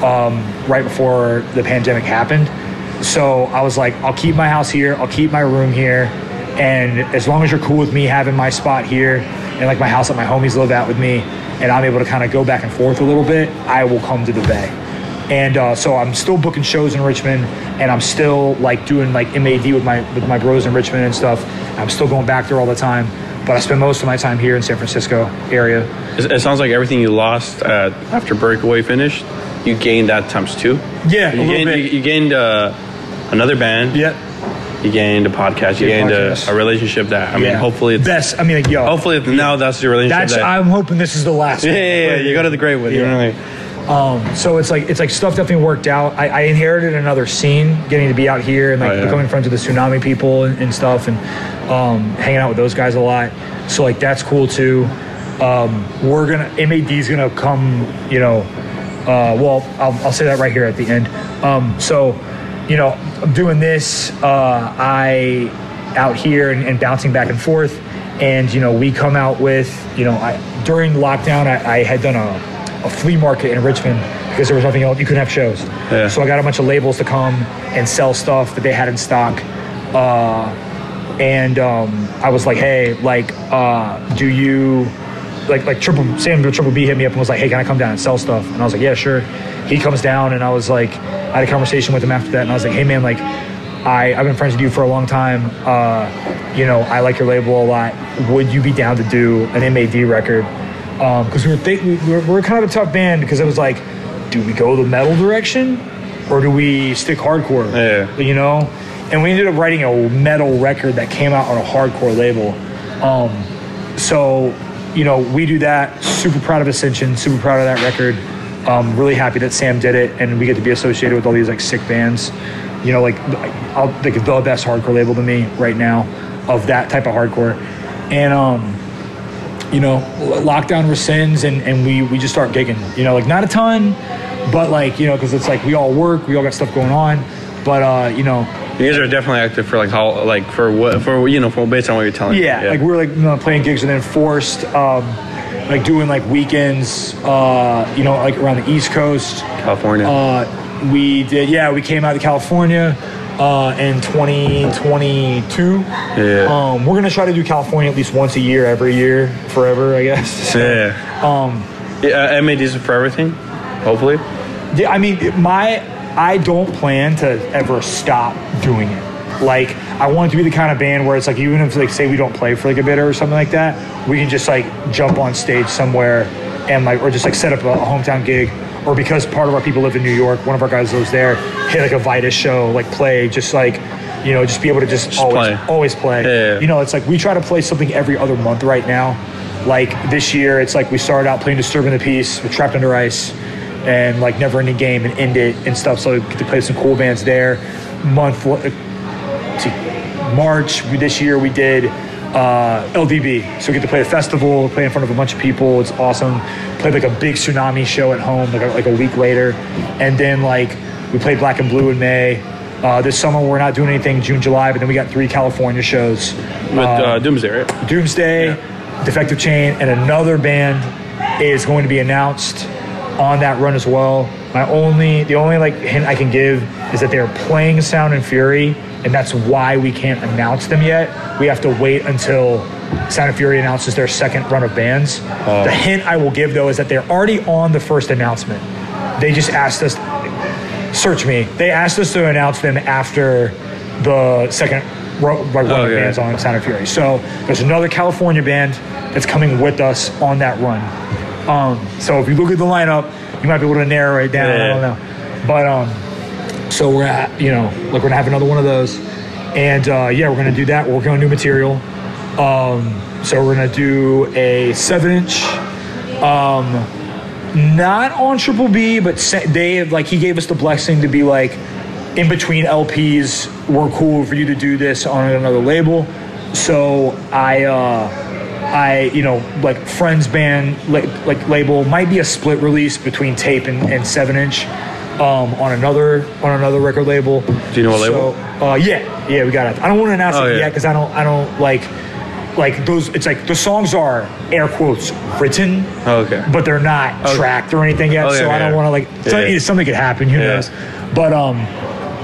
um, right before the pandemic happened. So I was like, I'll keep my house here, I'll keep my room here, and as long as you're cool with me having my spot here and like my house that my homies live at with me, and I'm able to kind of go back and forth a little bit, I will come to the Bay. And uh, so I'm still booking shows in Richmond, and I'm still like doing like MAD with my with my bros in Richmond and stuff. I'm still going back there all the time, but I spend most of my time here in San Francisco area. It, sounds like everything you lost uh, after Breakaway finished, you gained that times two. Yeah, You gained, you, you gained uh, another band. Yeah, You gained a podcast. You gained podcast. a, a relationship that I mean, yeah. hopefully it's best. I mean, like, yo, hopefully now that's your relationship. that's. that, I'm hoping this is the last. yeah, one. yeah, yeah, You go to the great one. You know what I mean? Um, so it's like it's like stuff definitely worked out. I, I inherited another scene, getting to be out here and like Oh, yeah. becoming friends with the Sunami people and, and stuff, and um, hanging out with those guys a lot. So like that's cool too. Um, we're gonna MAD's gonna come, you know. Uh, well, I'll, I'll say that right here at the end. Um, so, you know, I'm doing this. Uh, I out here and, and bouncing back and forth, and you know, we come out with, you know, I during lockdown, I, I had done a a flea market in Richmond because there was nothing else. You couldn't have shows. Yeah. So I got a bunch of labels to come and sell stuff that they had in stock. Uh, and um, I was like, hey, like, uh, do you like like triple Sam Triple B hit me up and was like, hey, can I come down and sell stuff? And I was like, yeah, sure. He comes down and I was like, I had a conversation with him after that and I was like, hey man, like I, I've been friends with you for a long time. Uh, you know, I like your label a lot. Would you be down to do an MAD record? Because we were think we were, we were kind of a tough band because it was like, do we go the metal direction or do we stick hardcore? Yeah. You know, and we ended up writing a metal record that came out on a hardcore label. Um, so, you know, we do that. Super proud of Ascension. Super proud of that record. Um, really happy that Sam did it, and we get to be associated with all these like sick bands. You know, like I'll, like the best hardcore label to me right now of that type of hardcore, and um, you know, lockdown rescinds, and and we we just start gigging. You know, like not a ton, but like you know, because it's like we all work, we all got stuff going on, but uh, you know, You guys are definitely active for like how like for what for you know for based on what you're telling. me. Yeah, like we were like you know, playing gigs and then forced, um, like doing like weekends, uh, you know, like around the East Coast. California. Uh, we did, yeah, we came out to California uh, in 2022. Yeah. Um, we're gonna try to do California at least once a year, every year, forever, I guess. So, yeah. Um, Yeah, uh, MADs for everything. Hopefully. Yeah, I mean, my I don't plan to ever stop doing it. Like, I want it to be the kind of band where it's like, even if like say we don't play for like a bit or something like that, we can just like jump on stage somewhere and like, or just like set up a, a hometown gig. Or because part of our people live in New York, one of our guys lives there, hit like a Vitus show, like play, just like, you know, just be able to just, always play. always play. Yeah. You know, it's like we try to play something every other month right now. Like this year, it's like we started out playing Disturbing the Peace with Trapped Under Ice and like Never Ending Game and End It and stuff. So we get to play some cool bands there. Month, uh, March this year we did uh, LDB. So we get to play a festival, play in front of a bunch of people. It's awesome. Played like a big Sunami show at home like a, like a week later. And then like we played Black and Blue in May. Uh, this summer we're not doing anything June, July, but then we got three California shows. With uh, Doomsday, right? Doomsday, Defective Chain, and another band is going to be announced on that run as well. My only, the only like hint I can give is that they're playing Sound and Fury, and that's why we can't announce them yet. We have to wait until Sound and Fury announces their second run of bands. The oh. hint I will give though is that they're already on the first announcement. They just asked us. Search Me. They asked us to announce them after the second run oh, of Okay. bands on Sound and Fury. So there's another California band that's coming with us on that run. Um, so if you look at the lineup, you might be able to narrow it down. I don't know, but um, so we're at you know like we're gonna have another one of those, and uh, yeah, we're gonna do that. We're working on new material. Um, so we're gonna do a seven inch Um, not on Triple B, but they like he gave us the blessing to be like in between LPs. We're cool for you to do this on another label. So I, uh, I you know like Friends Band like, like label might be a split release between tape and, and seven inch. Um, on another on another record label. Do you know what label? Uh, yeah, yeah, we got it. I don't want to announce Oh, it yeah. yet because I don't I don't like like those. It's like the songs are air quotes written Oh, okay. but they're not Okay. tracked or anything yet. Okay, so I don't want to like so- Yeah. something could happen. Who Yeah. knows? But um,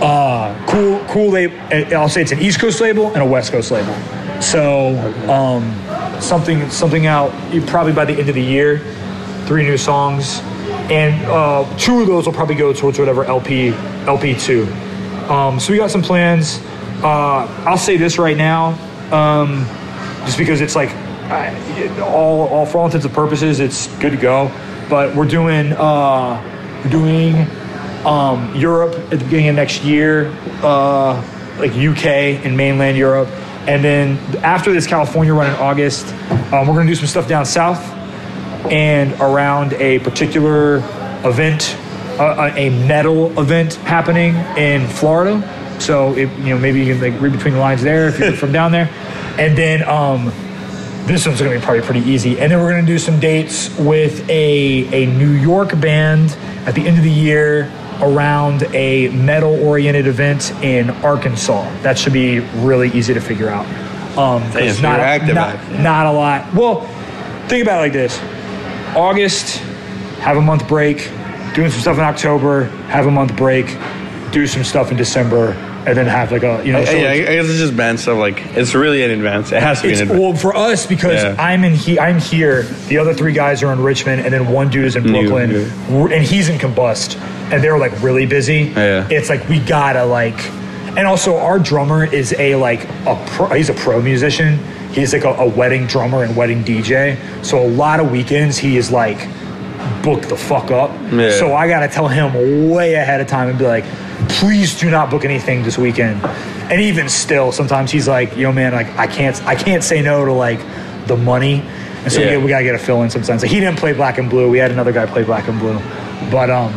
uh, cool, cool. Label. I'll say it's an East Coast label and a West Coast label. So um, something something out probably by the end of the year. Three new songs, and uh, two of those will probably go towards whatever LP LP two. Um, so we got some plans. Uh, I'll say this right now. Um, just because it's like I, all, all for all intents and purposes, it's good to go. But we're doing uh, we're doing um, Europe at the beginning of next year, uh, like UK and mainland Europe, and then after this California run in August, um, we're gonna do some stuff down south and around a particular event, uh, a metal event happening in Florida. So if, you know maybe you can like read between the lines there if you're from down there, and then um, this one's gonna be probably pretty easy. And then we're gonna do some dates with a a New York band at the end of the year around a metal oriented event in Arkansas. That should be really easy to figure out. Um, so not, active, not, active. not a lot. Well, think about it like this: August, have a month break, doing some stuff in October, have a month break, do some stuff in December, and then have like a you know. so yeah, I guess it's just band stuff. Like it's really in advance. It has to be in advance. well for us because Yeah. I'm in he I'm here. The other three guys are in Richmond, and then one dude is in Brooklyn, new. We're- and he's in Combust, and they're like really busy. Yeah. It's like we gotta like, and also our drummer is a like a pro, he's a pro musician. He's like a, a wedding drummer and wedding DJ. So a lot of weekends he is like booked the fuck up. Yeah. So I gotta tell him way ahead of time and be like, please do not book anything this weekend. And even still, sometimes he's like, yo man, like I can't I can't say no to like the money. And so Yeah. we, we gotta get a fill in sometimes. Like, he didn't play black and blue. We had another guy play black and blue. But um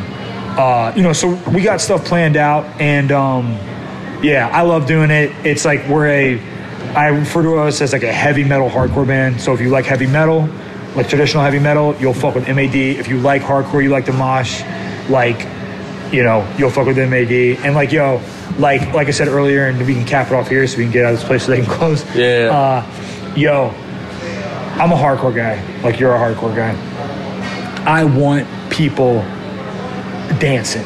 uh, you know, so we got stuff planned out and um yeah, I love doing it. It's like we're a, I refer to us as like a heavy metal hardcore band. So if you like heavy metal, like traditional heavy metal, you'll fuck with MAD. If you like hardcore, you like the mosh, like, you know, you'll fuck with MAD. And like, yo, like like I said earlier, and we can cap it off here so we can get out of this place so they can close. Yeah. Uh, yo, I'm a hardcore guy. Like you're a hardcore guy. I want people dancing.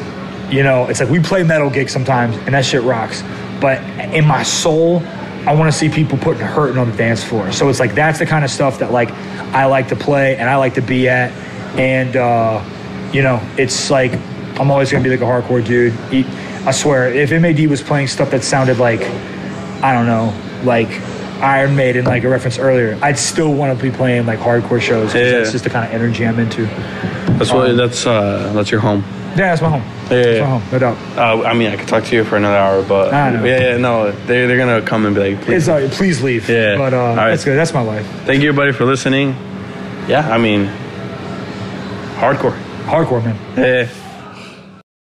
You know, it's like we play metal gigs sometimes, and that shit rocks. But in my soul, I want to see people putting hurting on the dance floor. So it's like that's the kind of stuff that like I like to play and I like to be at. And uh, you know, it's like I'm always gonna be like a hardcore dude. I swear, if MAD was playing stuff that sounded like I don't know, like Iron Maiden, like a reference earlier, I'd still want to be playing like hardcore shows. 'cause Yeah. That's just the kind of energy I'm into. That's what. That's uh. That's your home. Yeah, that's my home. Yeah, That's yeah. my home, no doubt. Uh, I mean, I could talk to you for another hour, but yeah, yeah, no, they they're gonna come and be like, please. Uh, please leave. Yeah. but uh, All right. that's good. That's my life. Thank you, everybody, for listening. Yeah, I mean, hardcore. Hardcore, man. Yeah.